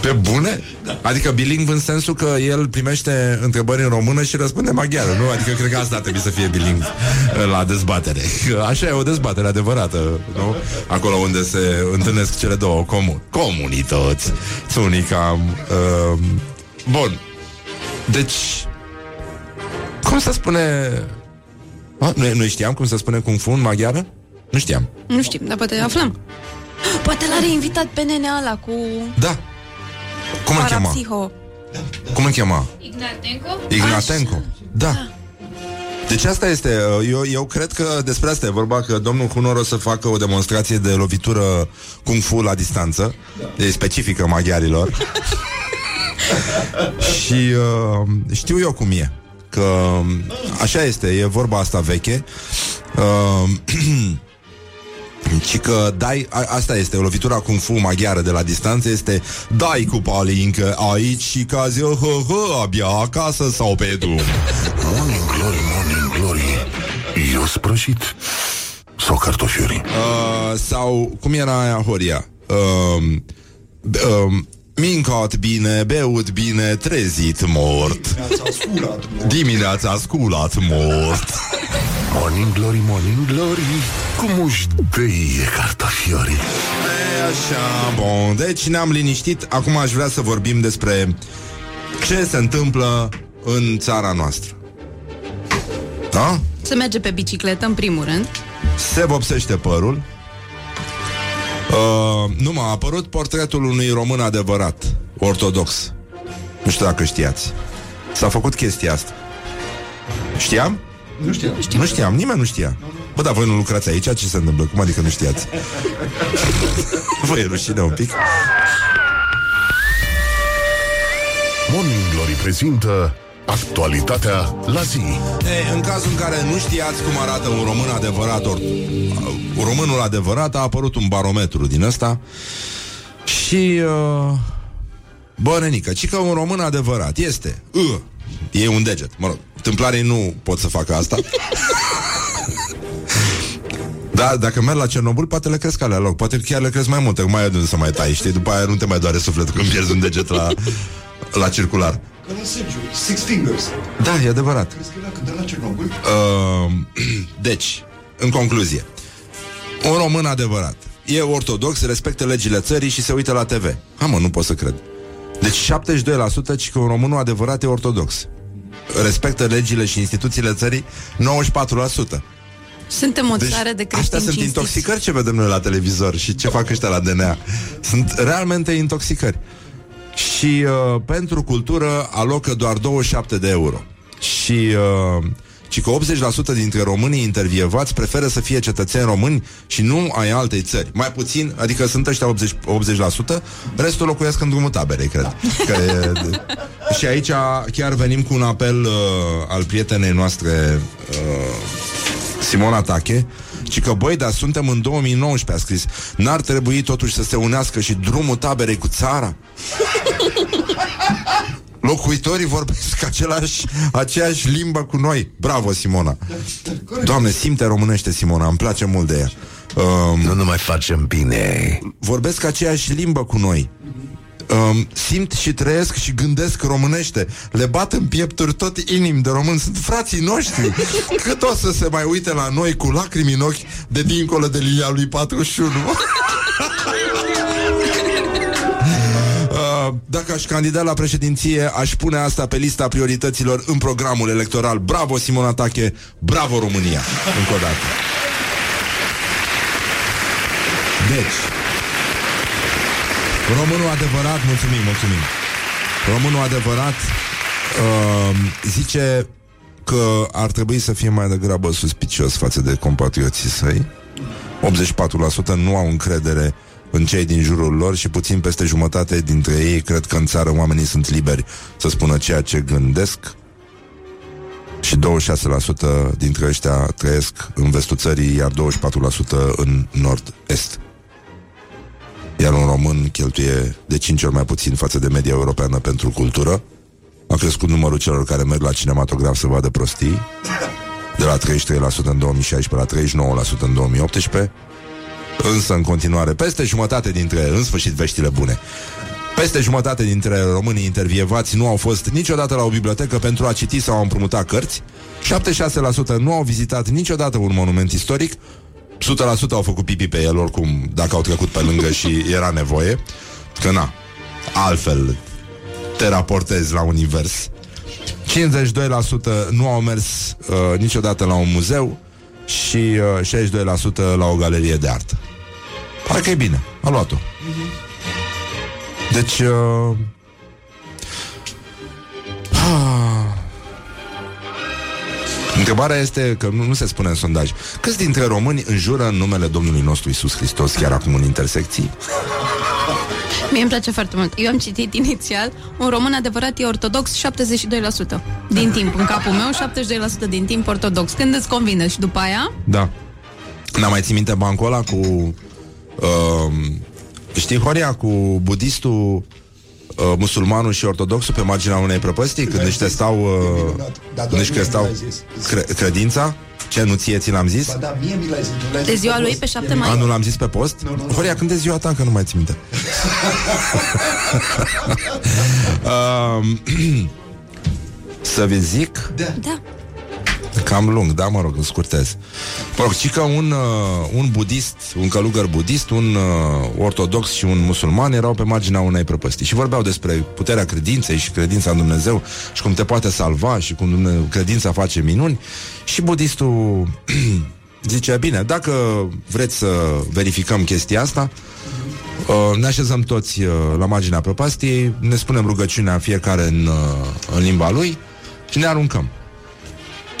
Pe bune? Adică bilingv în sensul că el primește întrebări în română și răspunde maghiară, nu? Adică cred că asta trebuie să fie bilingv la dezbatere Așa e o dezbatere adevărată, nu? Acolo unde se întâlnesc cele două comun comunități Țunica uh, Bun Deci Cum se spune a, noi, noi știam cum se spune Kung Fu în maghiară? Nu știam. Nu știm, dar poate aflăm. Poate l-are invitat pe nenea ăla cu... Da. Cum îl chema? Parapsiho. Cum îl chema? Ignatenco? Ignatenco. Da. Deci asta este, eu, eu cred că despre asta e vorba, că domnul Hunor o să facă o demonstrație de lovitură Kung Fu la distanță, e specifică maghiarilor. <laughs> Și uh, știu eu cum e Că așa este, e vorba asta veche uh, <clears throat> Și că dai, a, asta este, o lovitura kung fu maghiară de la distanță este Dai cu palincă aici și cazi hă, hă, abia acasă sau pe drum. Morning glory, morning glory. Eu sprășit. Sau cartofiuri uh, Sau, cum era aia, Horia? Uh, uh, Mincat bine, beut bine, trezit mort. Dimineața sculat mort Morning glory, morning glory Cum își dăie cartofiorii E așa, bun Deci ne-am liniștit. Acum aș vrea să vorbim despre Ce se întâmplă în țara noastră. Da? Se merge pe bicicletă, în primul rând. Se vopsește părul. Uh, Nu m-a apărut portretul unui român adevărat Ortodox. Nu știu dacă știați. S-a făcut chestia asta. Știam? Nu știam. Nu știam, nimeni nu știa Bă, dar voi nu lucrați aici? Ce se întâmplă? Cum adică nu știați? <laughs> Vă e rușine un pic? Morning Glory prezintă Actualitatea la zi E, în cazul în care nu știați cum arată un român adevărat or, uh, Românul adevărat a apărut un barometru din ăsta Și uh, Bă, nenică, ci că un român adevărat este uh, E un deget, mă rog Tâmplarii nu pot să facă asta. Da, dacă merg la Cernobâl, poate le cresc alea loc. Poate chiar le cresc mai multe, că mai ai de unde să mai tai Știi, după aia nu te mai doare sufletul când pierzi un deget la, la circular. Ca la Sergiu, Six Fingers. Da, e adevărat. Crezi că era când de la Cernobâl? Uh, deci, în concluzie, un român adevărat. E ortodox, respectă legile țării și se uită la TV. Ha, mă, nu pot să cred. Deci 72% ci că un român adevărat e ortodox. Respectă legile și instituțiile țării 94%. Suntem o Deci, țară de astea creștini sunt cinstiți. intoxicări ce vedem noi la televizor și ce fac ăștia la DNA. Sunt realmente intoxicări. Și uh, pentru cultură alocă doar 27 de euro. Și uh, ci că 80% dintre românii intervievați preferă să fie cetățeni români și nu ai altei țări. Mai puțin, adică sunt ăștia 80, 80% restul locuiesc în drumul taberei, cred. Că e, și aici chiar venim cu un apel uh, al prietenei noastre uh, Simona Tache și că, băi, dar suntem în 2019, a scris N-ar trebui totuși să se unească și drumul taberei cu țara? <laughs> Locuitorii vorbesc același, aceeași limbă cu noi. Bravo, Simona. Doamne, simte românește, Simona, îmi place mult de ea. Um, Nu ne mai facem bine. Vorbesc aceeași limbă cu noi. Um, Simt și trăiesc și gândesc românește. Le bat în piepturi tot inim de român Sunt frații noștri. <laughs> Cât o să se mai uite la noi cu lacrimi în ochi De dincolo de linia lui 41 Uh, <laughs> Dacă aș candida la președinție, aș pune asta pe lista priorităților în programul electoral. Bravo, Simona Tache! Bravo, România! Încă o dată. Deci, românul adevărat, mulțumim, mulțumim. Românul adevărat uh, zice că ar trebui să fie mai degrabă suspicios față de compatrioții săi. 84% nu au încredere în cei din jurul lor și puțin peste jumătate dintre ei cred că în țară oamenii sunt liberi să spună ceea ce gândesc. și 26% dintre ăștia trăiesc în vestul țării, iar 24% în nord-est. Iar un român cheltuie de 5 ori mai puțin față de media europeană pentru cultură. A crescut numărul celor care merg la cinematograf să vadă prostii, de la 33% în 2016 la 39% în 2018. Însă, în continuare, peste jumătate dintre, în sfârșit, veștile bune, peste jumătate dintre românii intervievați nu au fost niciodată la o bibliotecă pentru a citi sau a împrumuta cărți, 76% nu au vizitat niciodată un monument istoric, 100% au făcut pipi pe el oricum dacă au trecut pe lângă și era nevoie, că na, altfel te raportezi la univers. 52% nu au mers uh, niciodată la un muzeu și uh, 62% la o galerie de artă. Pare că e bine, a luat-o. Deci... Uh... Ah. <sighs> Întrebarea este că nu, nu se spune în sondaj. Câți dintre români înjură în numele Domnului nostru Isus Hristos chiar acum în intersecții? <laughs> Mie îmi place foarte mult. Eu am citit inițial, un român adevărat e ortodox 72% din timp. În capul meu, 72% din timp ortodox. Când îți convine și după aia... Da. N-am mai țin minte bancul ăla cu... Uh, știi, Horia, cu budistul, uh, musulmanul și ortodoxul pe marginea unei prăpăstii, când își testau, uh, când își testau cre- credința? Ce, nu ție ți l-am zis? Ba da, mie mi l-ai zis. nu l-ai De zis ziua pe lui post. pe 7 mai? A, nu l-am zis pe post? Horia, când e ziua ta, că nu mai ți minte. <laughs> <laughs> uh, <clears throat> să vi zic Da. Cam lung, da, mă rog, îl scurtez. Mă rog, ci că un, uh, un budist Un călugăr budist, un uh, ortodox și un musulman Erau pe marginea unei prăpăstii. Și vorbeau despre puterea credinței Și credința în Dumnezeu Și cum te poate salva Și cum Dumne- credința face minuni. Și budistul <clears throat> zice Bine, dacă vreți să verificăm chestia asta Uh, ne așezăm toți uh, la marginea prăpastiei, ne spunem rugăciunea fiecare în, uh, în limba lui și ne aruncăm.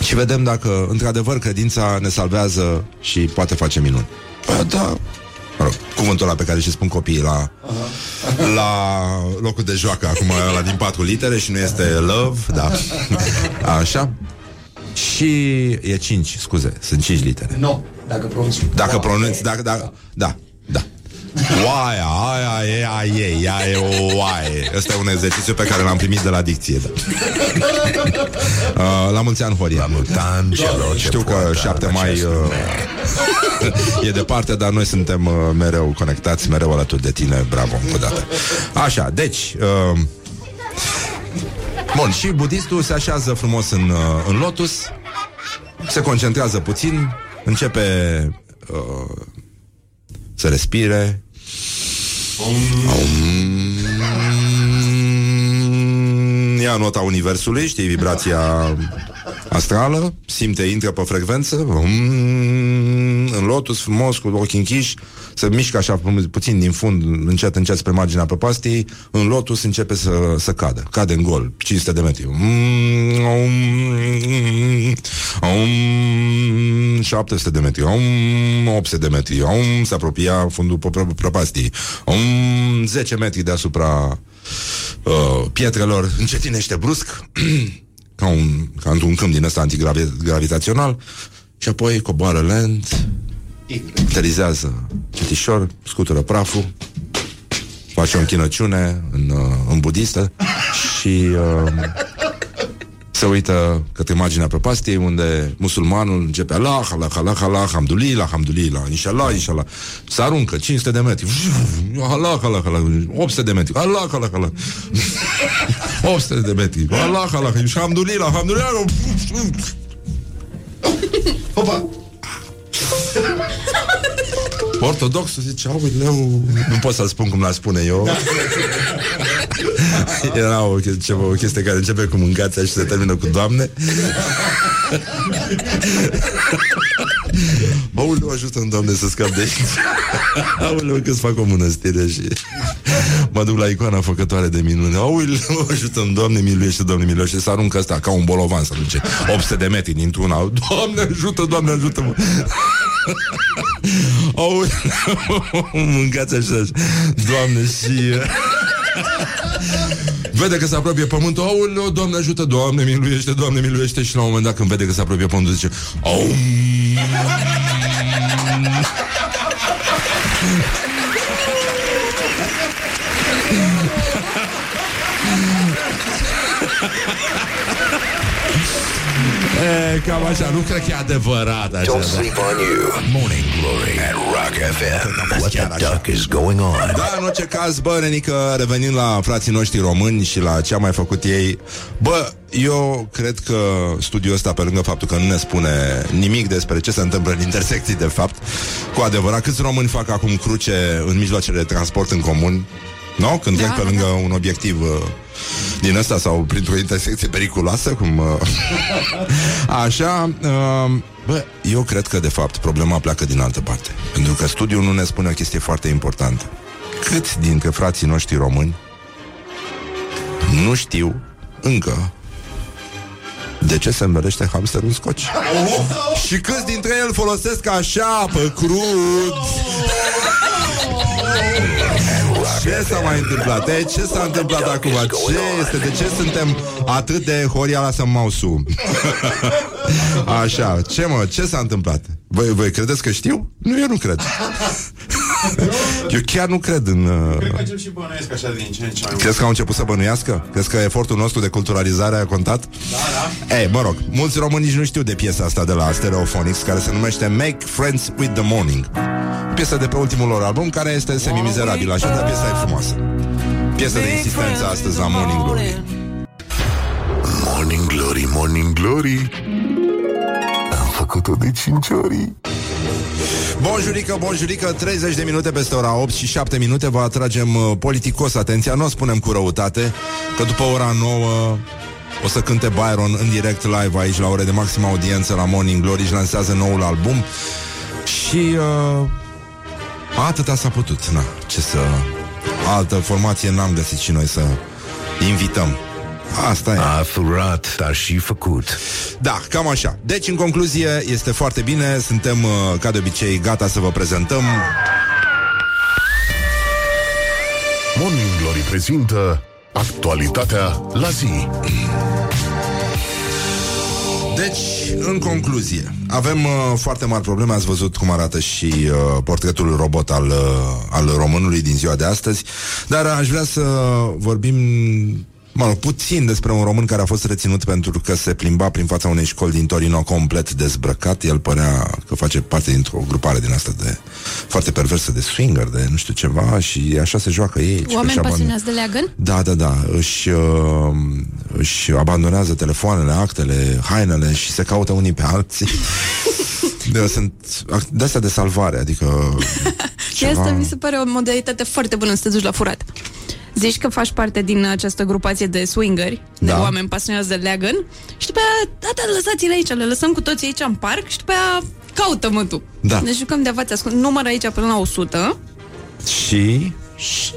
Și vedem dacă, într-adevăr, credința ne salvează și poate face minuni. Bă, da. Mă rog, cuvântul ăla pe care și spun copiii la, la locul de joacă, acum ăla din patru litere și nu este love, da. <laughs> Așa. Și e cinci, scuze, sunt cinci litere. Nu, dacă pronunți. Dacă pronunți, dacă, da, da, da. Oaia, aia e, aia e, ea e o oaie. Ăsta e un exercițiu pe care l-am primit de la dicție. Da. <laughs> Uh, la mulți ani, Horia. La mulți ani, celor ce Știu că poartă 7 în mai acest uh, <laughs> e departe, dar noi suntem uh, mereu conectați, mereu alături de tine. Bravo, încă o dată. Așa, deci... Uh, Bun, și budistul se așează frumos în, uh, în lotus, se concentrează puțin, începe uh, să respire. Om. Ia nota universului, știi, vibrația astrală, simte, intră pe frecvență, Om. în lotus, frumos, cu ochii închiși, se mișcă așa pu- puțin din fund, încet, încet spre marginea prăpastiei, în lotus începe să, să cadă, cade în gol, 500 de metri. Om, om, om, 700 de metri, om, 800 de metri, om, se apropia fundul pră- pră- prăpastiei, om, 10 metri deasupra uh, pietrelor, încetinește brusc, <clears throat> ca, un, ca într-un câmp din ăsta antigravitațional și apoi coboară lent, aterizează cetișor, scutură praful, face o închinăciune în, uh, în budistă și uh, se uită către imaginea prăpastiei unde musulmanul începe Allah, Allah, Allah, Allah, Alhamdulillah, Alhamdulillah, Inshallah, Inshallah. Se aruncă 500 de metri. Allah, Allah, Allah, 800 de metri. Allah, Allah, Allah. 800 <laughs> de metri. Allah, Allah, Alhamdulillah, Alhamdulillah. Opa! Ortodoxul zice, aoleu, nu pot să-l spun cum l spune eu. <laughs> <laughs> Era o, chestie, ceva, o chestie care începe cu mâncația și se termină cu doamne. <laughs> Aoleu, ajută-mi, Doamne, să scap de aici. <laughs> Aoleu, că fac o mănăstire și mă duc la icoana făcătoare de minune. Aoleu, ajută-mi, Doamne, miluiește, Doamne, miluiește. Și să aruncă ăsta ca un bolovan să duce 800 de metri dintr-una. Doamne, ajută, Doamne, ajută-mă. Aoleu, mâncați așa, Doamne, și... Vede că se apropie pământul. Aoleu, Doamne ajută, Doamne miluiește, Doamne miluiește. Și la un moment dat când vede că se apropie pământul Zice Aum E, cam așa, nu cred că e adevărat așa, Don't sleep on you. Morning Glory at Rock FM. What the duck is going on? Da, în orice caz, bă, Renică, revenind la frații noștri români și la ce a mai făcut ei, bă, eu cred că studiul ăsta, pe lângă faptul că nu ne spune nimic despre ce se întâmplă în intersecții, de fapt, cu adevărat, câți români fac acum cruce în mijloacele de transport în comun, nu? Când Da, trec pe da, lângă un obiectiv uh, din ăsta sau printr-o intersecție periculoasă, cum... Uh, <laughs> așa, uh, bă, eu cred că, de fapt, problema pleacă din altă parte. Pentru că studiul nu ne spune o chestie foarte importantă. Câți dintre frații noștri români nu știu încă de ce se învelește hamsterul în scoci? Și câți dintre el folosesc așa pe crud? Ce s-a mai întâmplat? E, ce s-a întâmplat acum? Ce este? De ce suntem atât de horia la mausu? <laughs> Așa, ce mă, ce s-a întâmplat? Voi, voi credeți că știu? Nu, eu nu cred. <laughs> Eu chiar nu cred în... Uh... Cred că încep și bănuiesc așa din ce în ce mai mult. Crezi că au început să bănuiască? Crezi că efortul nostru de culturalizare a contat? Da, da. Ei, mă rog, mulți români nici nu știu de piesa asta de la Stereophonics, care se numește Make Friends with the Morning. Piesă de pe ultimul lor album, care este semi-mizerabilă, așa, dar piesa e frumoasă. Piesă de insistență astăzi la Morning Glory. Morning Glory, Morning Glory Am făcut-o de 5 ori Bonjurică, bonjurică, 30 de minute peste ora 8 și 7 minute. Vă atragem uh, politicos atenția, nu o spunem cu răutate, că după ora 9 o să cânte Byron în direct live aici la ore de maximă audiență la Morning Glory. Și lansează noul album. Și uh, atâta s-a putut, na, ce să altă formație n-am găsit și noi să invităm. Asta e. A furat, dar și făcut. Da, cam așa. Deci, în concluzie, este foarte bine. Suntem, uh, ca de obicei, gata să vă prezentăm. Morning Glory prezintă Actualitatea la zi Deci, în concluzie, avem uh, foarte mari probleme. Ați văzut cum arată și uh, portretul robot al, uh, al românului din ziua de astăzi. Dar aș vrea să vorbim mă rog, puțin despre un român care a fost reținut pentru că se plimba prin fața unei școli din Torino complet dezbrăcat. El părea că face parte dintr-o grupare din asta de foarte perversă de swinger, de nu știu ceva și așa se joacă ei. Ci că Oameni își abandon- pasionați de leagăn? Da, da, da. Își, uh, își abandonează telefoanele, actele, hainele și se caută unii pe alții. <laughs> de, sunt ac- de astea de salvare, adică Și asta mi se pare o modalitate foarte bună să te duci la furat. Zici că faci parte din această grupație de swingeri, de Da. oameni pasionați de leagăn și după aia, da, da, lăsați-le aici, le lăsăm cu toții aici în parc și după aia caută-mă tu. Da. Ne jucăm de avați ascund. Număr aici până la 100 și și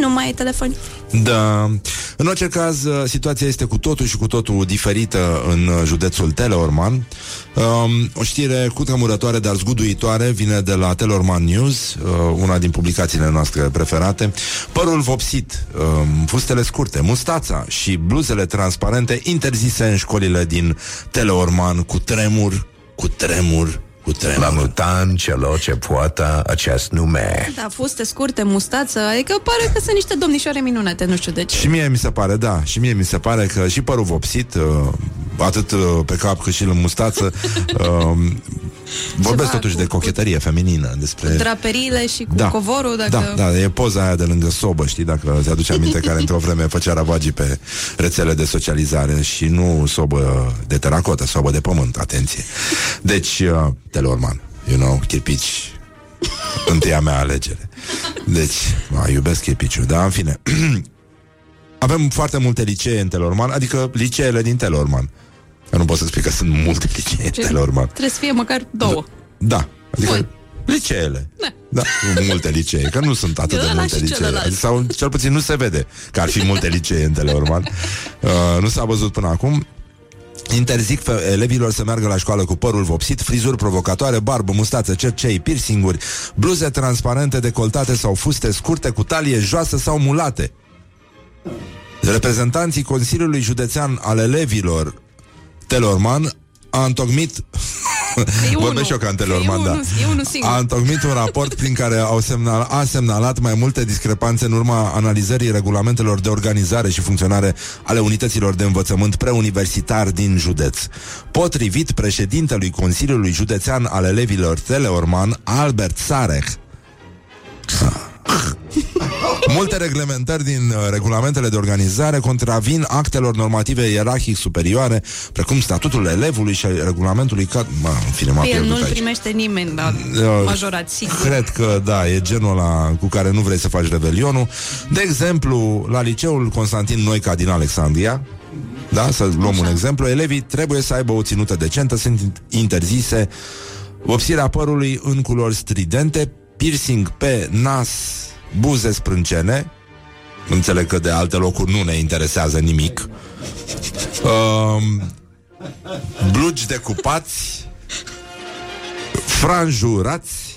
nu mai ai telefon. Da. În orice caz, uh, situația este cu totul și cu totul diferită în uh, județul Teleorman. Um, o știre cu tremurătoare, dar zguduitoare, vine de la Teleorman News, uh, una din publicațiile noastre preferate. Părul vopsit, um, fustele scurte, mustața și bluzele transparente interzise în școlile din Teleorman cu tremur, cu tremur, cu tremur. La mutan celor ce poată acest nume. Da, fuste scurte, mustață, adică pare că sunt niște domnișoare minunate, nu știu de ce. Și mie mi se pare, da, și mie mi se pare că și părul vopsit, uh, atât uh, pe cap cât și în mustață, <laughs> uh, vorbesc Ceva totuși cu- de cochetărie feminină, despre... Draperiile și cu da, covorul, dacă... da, da, e poza aia de lângă sobă, știi, dacă ți aduce aminte care <laughs> într-o vreme făcea ravagii pe rețele de socializare și nu sobă de teracotă, sobă de pământ, atenție. Deci, uh, Teleorman, you know, chirpici, <laughs> întâia mea alegere. Deci, a, iubesc chirpiciul, dar în fine. <clears throat> Avem foarte multe licee în Telorman, adică liceele din Telorman. Eu nu pot să explic că sunt multe licee în Ce- Telorman. Trebuie să fie măcar două. Da, adică liceele. Da. Da, multe licee, că nu sunt atât de Ăla multe și licee. celălalt. Adică, sau cel puțin nu se vede că ar fi multe licee în Teleorman. Uh, nu s-a văzut până acum. Interzic fe- elevilor să meargă la școală cu părul vopsit, frizuri provocatoare, barbă, mustață, cercei, piercinguri, bluze transparente, decoltate sau fuste scurte cu talie joasă sau mulate. reprezentanții Consiliului Județean al Elevilor Telorman a întocmit Vorbesc și eu ca în Teleorman, da. unul- e unul singur. A întocmit un raport prin care au semnal, a semnalat mai multe discrepanțe în urma analizării regulamentelor de organizare și funcționare ale unităților de învățământ preuniversitar din județ. Potrivit președintelui Consiliului Județean al Elevilor Teleorman, Albert Sarech, <laughs> Multe reglementări din uh, regulamentele de organizare contravin actelor normative ierarhic superioare, precum statutul elevului și regulamentului ca... Mă, în fine, m-a Pe el pierdut nu-l aici. primește nimeni la Uh, majorat, sigur. Cred că da, e genul ăla cu care nu vrei să faci revelionul. De exemplu, la liceul Constantin Noica din Alexandria, da, să luăm un exemplu, elevii trebuie să aibă o ținută decentă, sunt interzise vopsirea părului în culori stridente, piercing pe nas, buze sprâncene, înțeleg că de alte locuri nu ne interesează nimic, um, blugi decupați, franjurați,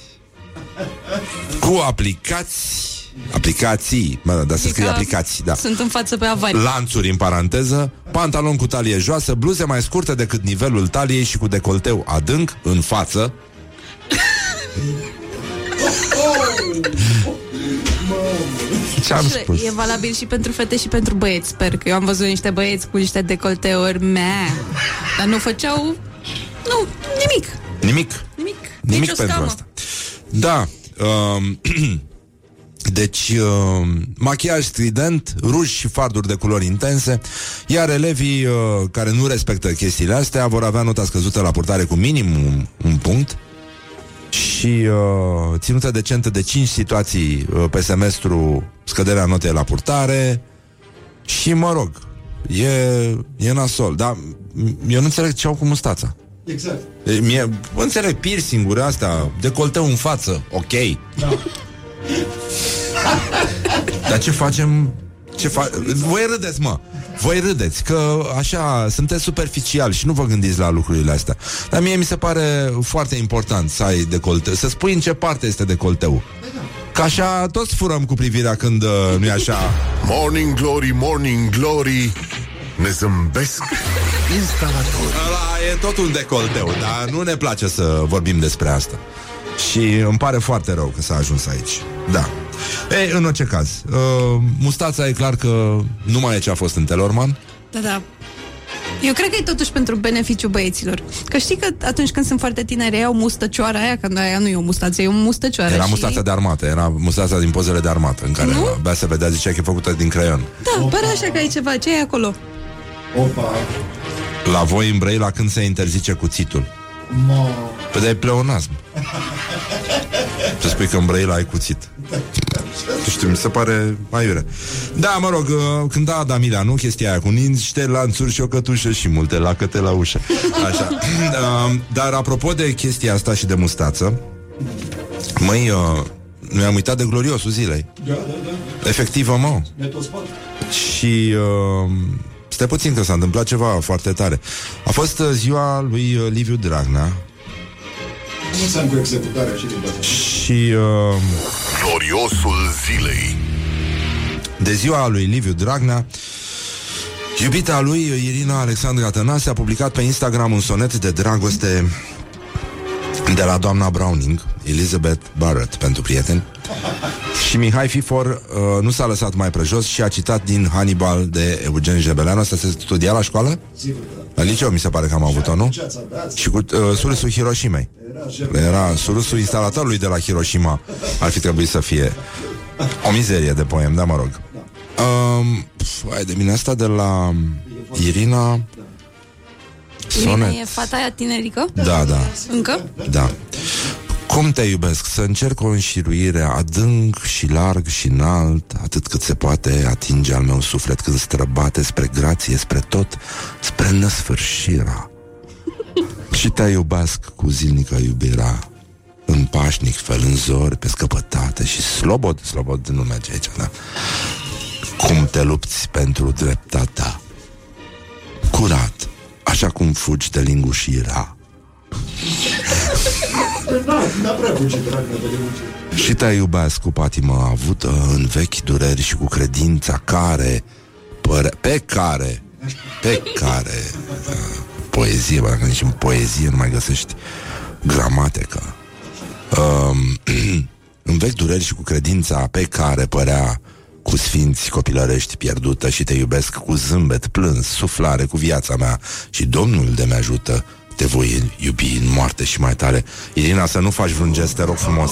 cu aplicați, aplicații, mă, dar să scrie Adică aplicații, da. Sunt în față pe avarii. Lanțuri în paranteză, pantalon cu talie joasă, bluze mai scurte decât nivelul taliei și cu decolteu adânc în față. <laughs> Ce am Și spus? E valabil și pentru fete și pentru băieți, sper că eu am văzut niște băieți cu niște decolteuri mea, dar nu făceau nu, nimic. Nimic. Nimic. Nimic Nici o pentru scamă. asta. Da. Um, <clears throat> deci, um, machiaj strident, ruj și farduri de culori intense, iar elevii uh, care nu respectă chestiile astea vor avea nota scăzută la purtare cu minim un, un punct și uh, ținută decentă de 5 situații uh, pe semestru, scăderea notei la purtare și, mă rog, e, e nasol. Dar m- eu nu înțeleg ce au cu mustața. Exact. E, Mie, înțeleg piercing-uri astea, decolteu în față, ok. Da. Dar ce facem? Ce fa- Voi râdeți, mă. Voi râdeți, că așa sunteți superficial și nu vă gândiți la lucrurile astea. Dar mie mi se pare foarte important să ai decolteu, să spui în ce parte este decolteu. Că așa toți furăm cu privirea când uh, nu e așa. Morning Glory, Morning Glory Ne zâmbesc instalatorii Ăla e tot un decolteu, dar nu ne place să vorbim despre asta. Și îmi pare foarte rău că s-a ajuns aici. Da. Ei, în orice caz, uh, mustața e clar că nu mai e ce a fost în Telorman. Da, da. Eu cred că e totuși pentru beneficiul băieților. Că știi că atunci când sunt foarte tineri, au mustăcioara aia, că aia nu e o mustață, e o mustăcioară. Era și... mustața de armată, era mustața din pozele de armată, în care Nu? abia se vedea, zicea că e făcută din creion. Da, pare așa că ai ceva. Ce e acolo? Opa. La voi în Brăila când se interzice cuțitul. Mă. Păi de pleonasm. <laughs> Să spui că în Brăila ai cuțit. Nu știu, mi se pare mai iure. Da, mă rog, uh, cânta Adamila, nu? Chestia aia cu niște lanțuri și o cătușă și multe lacăte la ușă. Așa. Uh, <laughs> Dar apropo de chestia asta și de mustață, măi, uh, noi am uitat de gloriosul zilei. Da, da, da. Efectiv, mă. Ne tot spate. Și uh, stai puțin că s-a întâmplat ceva foarte tare. A fost uh, ziua lui uh, Liviu Dragnea Nu înseamnă cu executarea și din toate. și uh, Gloriosul zilei de ziua lui Liviu Dragnea Iubita lui, Irina Alexandra Tănase, a publicat pe Instagram un sonet de dragoste de la doamna Browning, Elizabeth Barrett, pentru prieteni. Și Mihai Fifor uh, nu s-a lăsat mai prejos și a citat din Hannibal de Eugen Jebeleanu. Asta se studia la școală? Sigur, da. La liceu mi se pare că am avut-o, nu? Ceața, da. Și cu uh, surusul Hiroshimei. Era surusul instalatorului de la Hiroshima. Ar fi trebuit să fie o mizerie de poem, da, mă rog. Um, pf, hai de mine asta de la Irina Irina Sonet. e fata aia tinerică? Da, da, Încă? da. Cum te iubesc? Să încerc o înșiruire adânc și larg și înalt, atât cât se poate atinge al meu suflet când străbate spre grație, spre tot, spre nesfârșirea. <laughs> și te iubesc cu zilnică iubirea, în pașnic fel, în zori, pe scăpătate și slobod, slobod nu merge aici, da? Cum te lupți pentru dreptatea, curat, așa cum fugi de lingușirea. <laughs> N-a prea fugit Dragnea pe de Și te iubesc cu patimă avută în vechi dureri și cu credința care păre, pe care pe care uh, poezie, bă, dacă nici în poezie nu mai găsești gramatică. Um, <clears throat> în vechi dureri și cu credința pe care părea cu sfinți copilărești pierdută și te iubesc cu zâmbet plâns, suflare cu viața mea și Domnul de mi ajută te voi iubi în moarte și mai tare. Irina, să nu faci vreun gest, te rog frumos.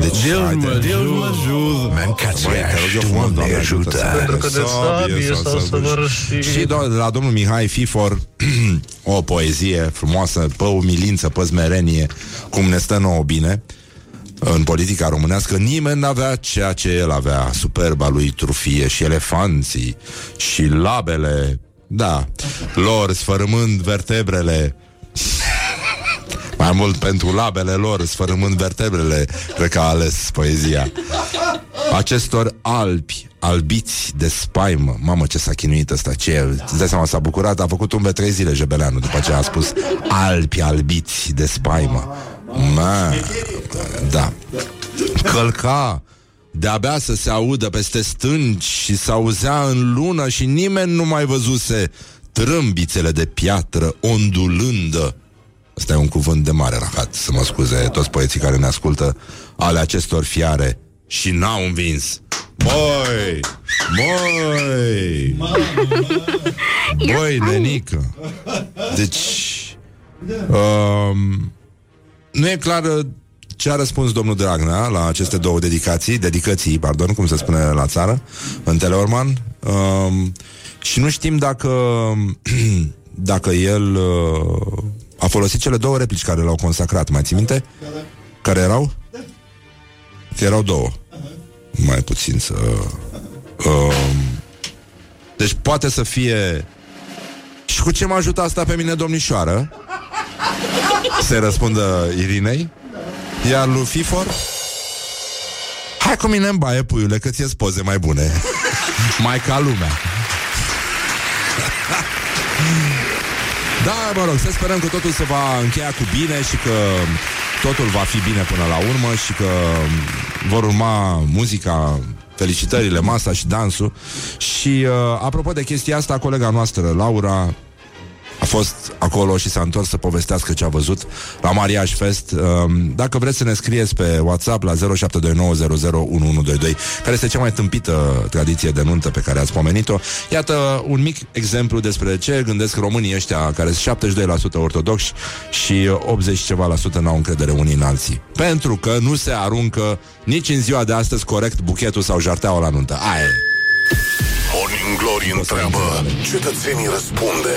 Deci, Deus haide. mă, Deus mă ajută. Mâncați Băi, te rog eu frumos, Doamne ajută. Pentru că de sabie sau să vă răși. Și do- de la domnul Mihai Fifor <clears throat> O poezie frumoasă Pă umilință, pă smerenie Cum ne stă nouă bine în politica românească nimeni n-avea ceea ce el avea, superba lui trufie și elefanții și labele, da, lor sfărâmând vertebrele mai mult pentru labele lor, sfărâmând vertebrele, cred că a ales poezia. Acestor albi, albiți de spaimă. Mamă, ce s-a chinuit ăsta Ce, îți dai seama, s-a bucurat A făcut un trei zile Jebeleanu După ce a spus albi, albiți de spaimă. Ma, Da. Călca de-abia să se audă peste stânci și să auzea în lună și nimeni nu mai văzuse trâmbițele de piatră ondulândă. Asta e un cuvânt de mare rahat, să mă scuze toți poeții care ne ascultă, ale acestor fiare și n-au învins. Băi! Băi! Băi, nenică! Deci... Um, nu e clar uh, ce a răspuns domnul Dragnea la aceste două dedicații, dedicații, pardon, cum se spune la țară, în Teleorman. Um, și nu știm dacă <clears throat> dacă el uh, a folosit cele două replici care l-au consacrat, mai ții minte? Care erau? Că erau două. Mai puțin să... Um, deci poate să fie... Și cu ce mă ajută asta pe mine, domnișoară? Se răspundă Irinei Iar lui Fifor Hai cu mine în baie, puiule, că ți-e poze mai bune <laughs> Mai ca lumea Da, mă rog, să sperăm că totul se va încheia cu bine și că totul va fi bine până la urmă și că vor urma muzica, felicitările, masa și dansul. Și uh, apropo de chestia asta, colega noastră, Laura, a fost acolo și s-a întors să povestească ce a văzut la Mariage Fest. Um, Dacă vreți să ne scrieți pe WhatsApp la 0729001122, care este cea mai tâmpită tradiție de nuntă pe care ați pomenit-o, iată un mic exemplu despre ce gândesc românii ăștia care sunt 72% ortodoxi și 80 ceva la sută n-au încredere unii în alții. Pentru că nu se aruncă nici în ziua de astăzi corect buchetul sau jarteaua la nuntă. Aia e. Morning Glory întreabă, cetățenii răspunde.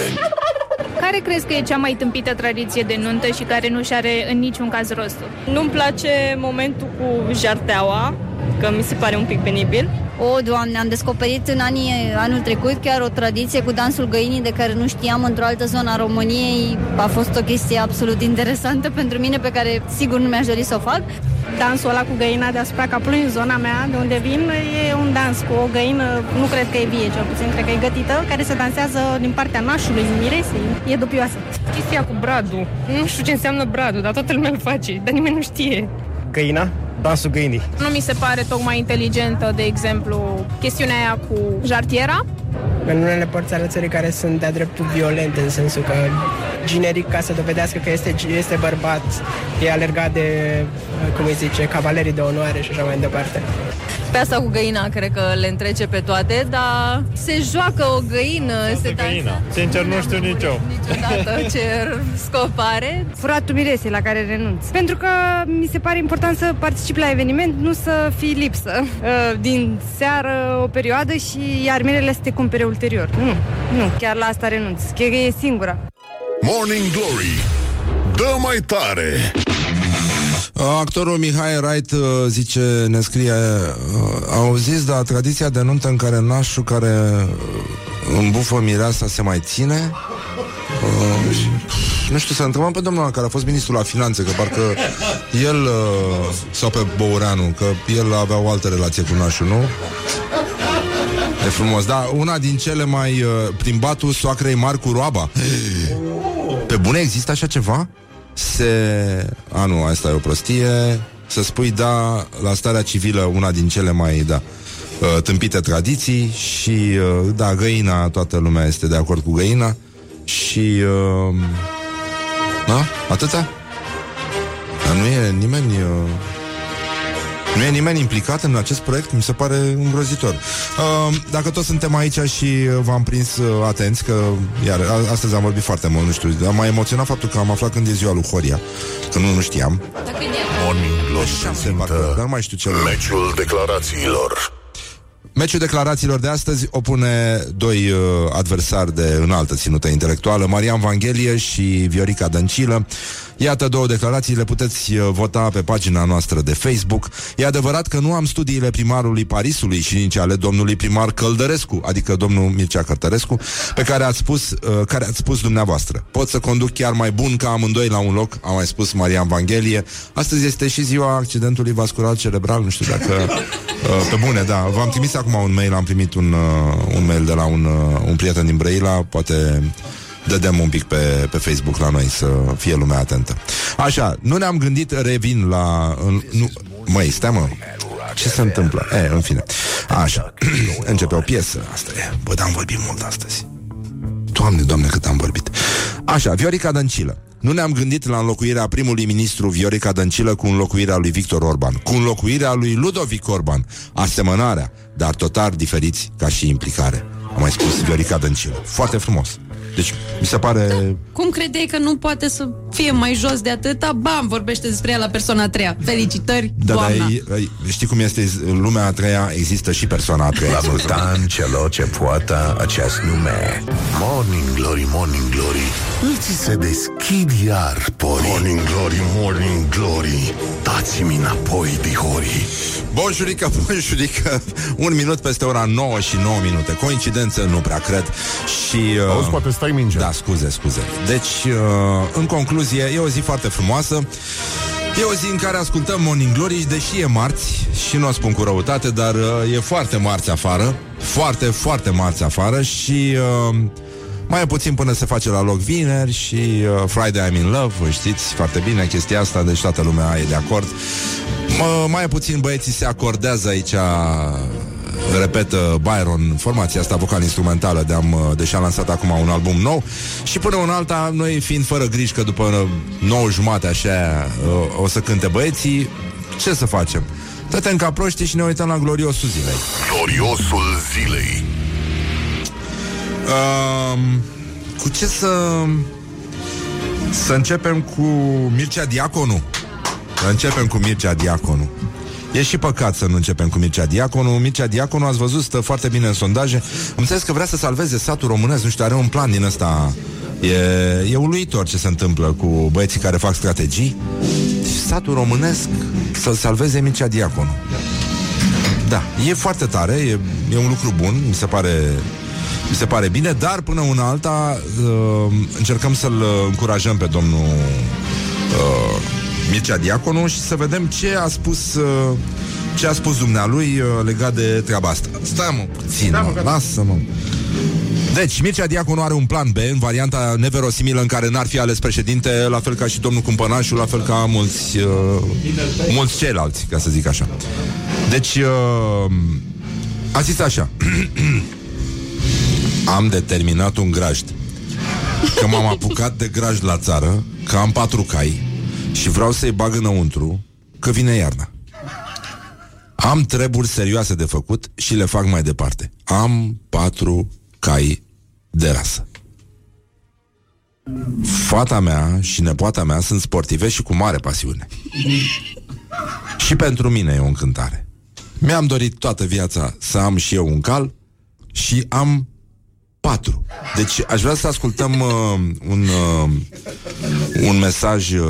Care crezi că e cea mai tâmpită tradiție de nuntă și care nu și are în niciun caz rostul? Nu-mi place momentul cu jarteaua, că mi se pare un pic penibil. O, Doamne, am descoperit în anii anul trecut chiar o tradiție cu dansul găinii de care nu știam într-o altă zonă a României. A fost o chestie absolut interesantă pentru mine pe care sigur nu mi-aș dori să o fac. Dansul ăla cu găina deasupra capului în zona mea, de unde vin, e un dans cu o găină, nu cred că e vie, cel puțin cred că e gătită, care se dansează din partea nașului, miresei. E dubioasă. Chestia cu bradul. Nu știu ce înseamnă bradul, dar toată lumea îl face, dar nimeni nu știe. Găina? Dansul găinii. Nu mi se pare tocmai inteligentă, de exemplu, chestiunea aia cu jartiera. În unele părți ale țării care sunt de-a dreptul violente, în sensul că generic, ca să dovedească că este, este bărbat, e alergat de, cum îi zice, cavalerii de onoare și așa mai departe. Pe asta cu găina cred că le întrece pe toate, dar se joacă o găină, se Găina. Sincer, nu știu nici eu. Niciodată <laughs> ce scop are. Furatul miresei la care renunț. Pentru că mi se pare important să particip la eveniment, nu să fii lipsă uh, din seară o perioadă și iar mirele să te cumpere ulterior. Nu, nu, chiar la asta renunț. Cred că e singura. Morning Glory Dă mai tare Actorul Mihai Wright uh, zice, ne scrie uh, Au zis, da, tradiția de nuntă în care nașul care uh, îmbufă mireasa se mai ține uh, și, Nu știu, să întrebăm pe domnul ăla care a fost ministrul la finanțe Că parcă el uh, Sau pe Băureanu Că el avea o altă relație cu nașul, nu? E frumos, da, una din cele mai uh, Plimbatul soacrei mari cu roaba Pe bune există așa ceva? Se... A, nu, asta e o prostie. Să spui da la starea civilă, una din cele mai, da, uh, tâmpite tradiții și, uh, da, găina, toată lumea este de acord cu găina și... Uh, da? Atâta? Dar nu e nimeni... Uh, nu e nimeni implicat în acest proiect, mi se pare îngrozitor. Uh, dacă toți suntem aici și uh, v-am prins uh, atenți, că iar a- astăzi am vorbit foarte mult, nu știu, dar m-a emoționat faptul că am aflat când e ziua lui Horia, că nu, nu știam. Morning Glory Șase, parcă, dar nu mai știu ce. Meciul declarațiilor. Meciul declarațiilor de astăzi opune doi uh, adversari de înaltă ținută intelectuală, Marian Vanghelie și Viorica Dăncilă. Iată două declarații, le puteți uh, vota pe pagina noastră de Facebook. E adevărat că nu am studiile primarului Parisului și nici ale domnului primar Căldărescu, adică domnul Mircea Cărtărescu, pe care ați spus, uh, care ați spus dumneavoastră. Pot să conduc chiar mai bun ca amândoi la un loc, a mai spus Marian Vanghelie. Astăzi este și ziua accidentului vascular cerebral, nu știu dacă... <laughs> Uh, pe bune, da. V-am trimis acum un mail, am primit un, uh, un mail de la un, uh, un prieten din Brăila, poate dădem un pic pe, pe Facebook la noi să fie lumea atentă. Așa, nu ne-am gândit, revin la... În, nu, măi, stai mă, ce se întâmplă? E, în fine. Așa, <clears throat> începe o piesă, asta e. Bă, dar am vorbit mult astăzi. Doamne, doamne, cât am vorbit. Așa, Viorica Dăncilă. Nu ne-am gândit la înlocuirea primului ministru Viorica Dăncilă cu înlocuirea lui Victor Orban, cu înlocuirea lui Ludovic Orban, asemănarea, dar total diferiți ca și implicare. Am mai spus Viorica Dăncilă. Foarte frumos. Deci, mi se pare... Cum credeai că nu poate să fie mai jos de atâta? Bam, vorbește despre ea la persoana a treia. Felicitări, Da, dar doamna! e- e- știi cum este în lumea a treia, există și persoana a treia. La mutan celor ce poată acest nume. Morning Glory, Morning Glory Nu ți se deschid iar porii? Morning Glory, Morning Glory. Dați-mi înapoi, dihori Bonjurică, <laughs> bonjurică Un minut peste ora 9 și 9 minute. Coincidență, nu prea cred. Și, uh, Auzi, poate stai mingea. Da, scuze, scuze. Deci, uh, în concluzie, e o zi foarte frumoasă. E o zi în care ascultăm Morning Glory Deși e marți Și nu o spun cu răutate Dar uh, e foarte marți afară. Foarte, foarte marți afară Și... Uh, mai e puțin până se face la loc vineri și uh, Friday I'm in Love, vă știți foarte bine chestia asta, deci toată lumea e de acord. M- mai e puțin băieții se acordează aici repetă Byron, formația asta vocal-instrumentală de-am, deși a lansat acum un album nou și până în alta, noi fiind fără griji că după 9 jumate așa uh, o să cânte băieții, ce să facem? Tătem ca proști și ne uităm la gloriosul zilei. Gloriosul zilei Um, cu ce să... Să începem cu Mircea Diaconu? Să începem cu Mircea Diaconu. E și păcat să nu începem cu Mircea Diaconu. Mircea Diaconu, ați văzut, stă foarte bine în sondaje. Am înțeles că vrea să salveze satul românesc, nu știu, are un plan din ăsta. E, e uluitor ce se întâmplă cu băieții care fac strategii. Și satul românesc să salveze Mircea Diaconu. Da, e foarte tare, e, e un lucru bun, mi se pare mi se pare bine, dar până una alta uh, încercăm să-l încurajăm pe domnul uh, Mircea Diaconu și să vedem ce a spus uh, ce a spus dumnealui uh, legat de treaba asta. Stai mă puțin, mă, lasă-mă. Deci, Mircea Diaconu are un plan B în varianta neverosimilă în care n-ar fi ales președinte, la fel ca și domnul Cumpănașu, la fel ca mulți, uh, mulți ceilalți, ca să zic așa. Deci, uh, a zis așa. <clears throat> Am determinat un grajd. Că m-am apucat de grajd la țară Că am patru cai Și vreau să-i bag înăuntru Că vine iarna. Am treburi serioase de făcut Și le fac mai departe. Am patru cai de rasă. Fata mea și nepoata mea Sunt sportive și cu mare pasiune. Și pentru mine e o încântare. Mi-am dorit toată viața Să am și eu un cal Și am patru. Deci aș vrea să ascultăm uh, un, uh, un mesaj uh,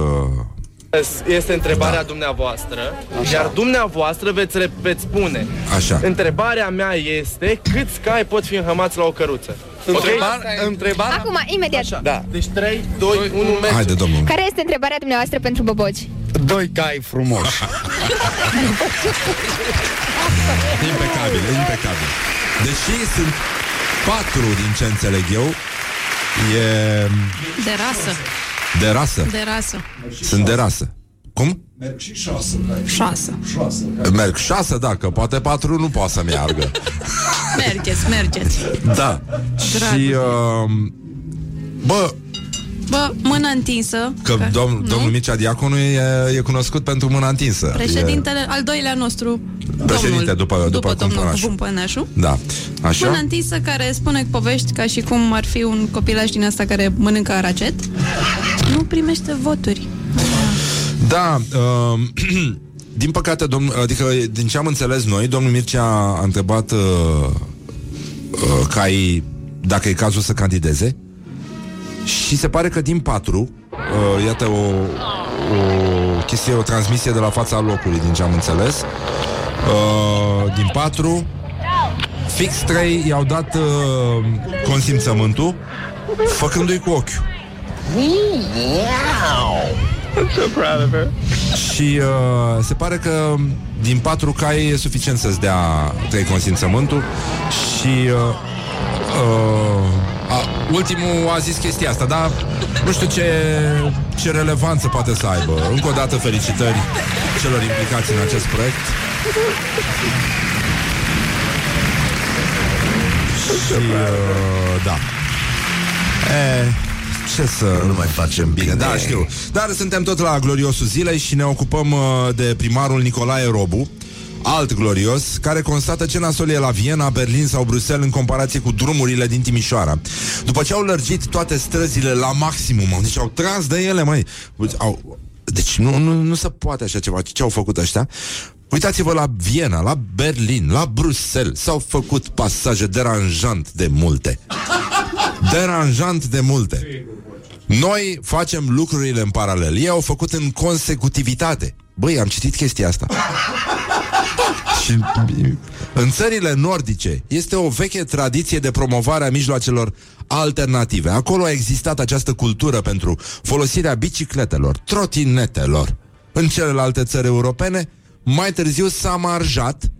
Este întrebarea da. dumneavoastră Așa. Iar dumneavoastră veți, re- veți spune Așa. Întrebarea mea este Câți cai pot fi înhămați la o căruță? Întrebar- întrebarea... Acum, imediat. Așa. Da. Deci 3, 2, 1, merge Haide, domnul Care este întrebarea dumneavoastră pentru boboci? Doi cai frumoși. <laughs> Impecabil, impecabil Deși sunt patru din ce înțeleg eu E... De rasă. De rasă. De rasă. Sunt de rasă. Cum? Merg și șase. Șasă. Șase. Merg șase, da, că poate patru nu poate să meargă. <laughs> Mergeți, mergeți. Da. Și, uh, bă, Bă, mână întinsă. că domn, domnul Mircea Diaconu e, e cunoscut pentru mâna întinsă. Președintele, al doilea nostru, Președinte domnul, după- după după domnul Cumpănașu. Cumpănașu. E, da. Așa? Mână întinsă care spune povești ca și cum ar fi un copilaj din asta care mănâncă aracet. Nu primește voturi. Da, uh, <clears throat> din păcate, domn, adică din ce am înțeles noi, domnul Mircea a întrebat uh, uh, cai dacă e cazul să candideze și se pare că din patru, uh, iată o, o chestie, o transmisie de la fața locului, din ce am înțeles, uh, din patru, fix trei i-au dat uh, consimțământul, făcându-i cu ochiul. I'm so proud of her. Și uh, se pare că din patru cai e suficient să-ți dea trei consimțământul și uh, uh, a, ultimul a zis chestia asta, dar nu știu ce, ce relevanță poate să aibă. Încă o dată felicitări celor implicați în acest proiect. Și uh, da. E, ce să nu mai facem bine, da, știu. Dar suntem tot la gloriosul zilei și ne ocupăm uh, de primarul Nicolae Robu, alt glorios, care constată ce nasol e la Viena, Berlin sau Bruxelles în comparație cu drumurile din Timișoara. După ce au lărgit toate străzile la maximum, mă, deci au tras de ele, mai. Au, deci nu, nu, nu se poate așa ceva. Ce au făcut ăștia? Uitați-vă la Viena, la Berlin, la Bruxelles. S-au făcut pasaje deranjant de multe. Deranjant de multe. Noi facem lucrurile în paralel. Ei au făcut în consecutivitate. Băi, am citit chestia asta. Și în țările nordice este o veche tradiție de promovare a mijloacelor alternative. Acolo a existat această cultură pentru folosirea bicicletelor, trotinetelor. În celelalte țări europene, mai târziu s-a marjat.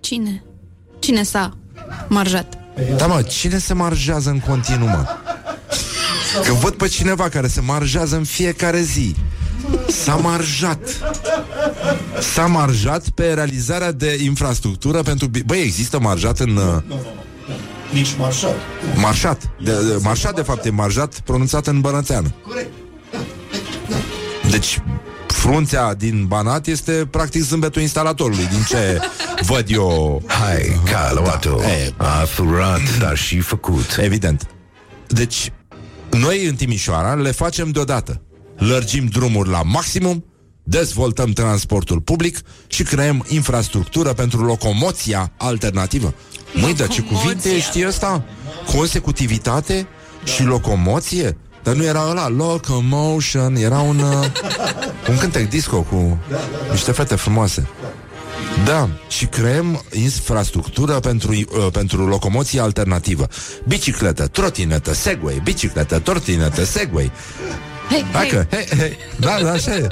Cine? Cine s-a marjat? Da, mă, cine se marjează în continuu, mă? Că văd pe cineva care se marjează în fiecare zi. S-a marjat. S-a marjat pe realizarea de infrastructură pentru... bi- Băi, există marjat în... uh, Nici marșat. Marșat. De, de, marșat, de fapt, e marjat pronunțat în bănățeană. Corect. Deci, frunțea din Banat este practic zâmbetul instalatorului, din ce <laughs> văd eu. Hai, Caluato, a furat, dar și făcut. Evident. Deci, noi în Timișoara le facem deodată. Lărgim drumuri la maximum, dezvoltăm transportul public și creăm infrastructură pentru locomoția alternativă. Măi, dar ce cuvinte știi ăsta? Consecutivitate și locomoție? Dar nu era ăla, locomotion, era un, uh, <laughs> un cântec disco cu niște fete frumoase. Da, și creăm infrastructură pentru, uh, pentru locomoție alternativă. Bicicletă, trotinetă, segway, bicicletă, trotinetă, segway. Hei, Hai că, hei, hei, da, da, așa e.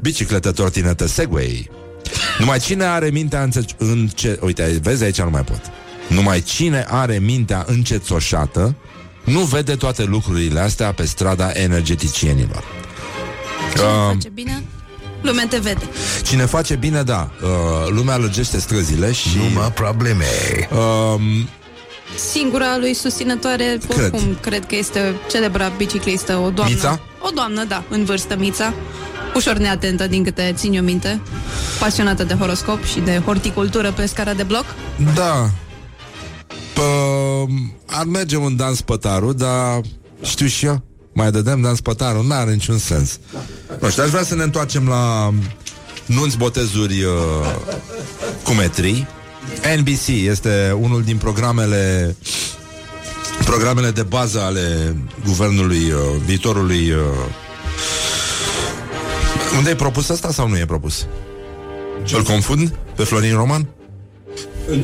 Bicicletă, trotinetă, segway. Numai cine are mintea înce- înce... Uite, vezi, aici nu mai pot. Numai cine are mintea încețoșată nu vede toate lucrurile astea pe strada energeticienilor. Cine Um, face bine? Lumea te vede. Cine face bine, da. Uh, lumea lărgește străzile și... Numai probleme. Um, Singura lui susținătoare, Cred. oricum, cred că este celebra biciclistă, o doamnă. Mița? O doamnă, da, în vârstă, Mița. Ușor neatentă, din câte țin eu minte. Pasionată de horoscop și de horticultură pe scara de bloc. Da. Pă, ar merge un dans pătarul, dar știu și eu. Mai dădem dans pătarul, n-are niciun sens. Nu știu, aș vrea să ne întoarcem la nunți botezuri uh, cu metrii. NBC este unul din programele programele de bază ale guvernului uh, viitorului uh, unde e propus asta sau nu e propus? Îl confund pe Florin Roman?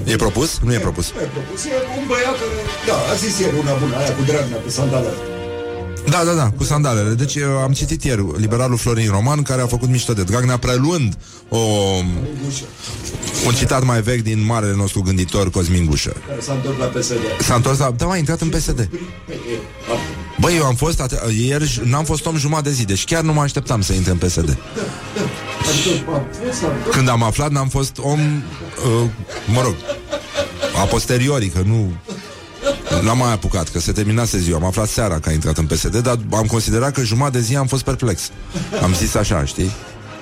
E propus? Nu e propus. E propus, e un băiat care, da, a zis ieri una bună, aia cu Dragnea pe sandală. Da, da, da, cu sandalele. Deci eu am citit ieri liberalul Florin Roman care a făcut mișto de Dragnea preluând o, un citat mai vechi din marele nostru gânditor Cosmin Gușă. Care s-a întors la PSD. S-a întors la... Da, a intrat în PSD. Băi, eu am fost... Ate- ieri n-am fost om jumătate de zi, deci chiar nu mă așteptam să intre în PSD. Adică am fost, am fost. Când am aflat, n-am fost om... Uh, mă rog, a posteriori, că nu... N-am mai apucat, că se terminase ziua Am aflat seara că a intrat în PSD Dar am considerat că jumătate de zi am fost perplex Am zis așa, știi?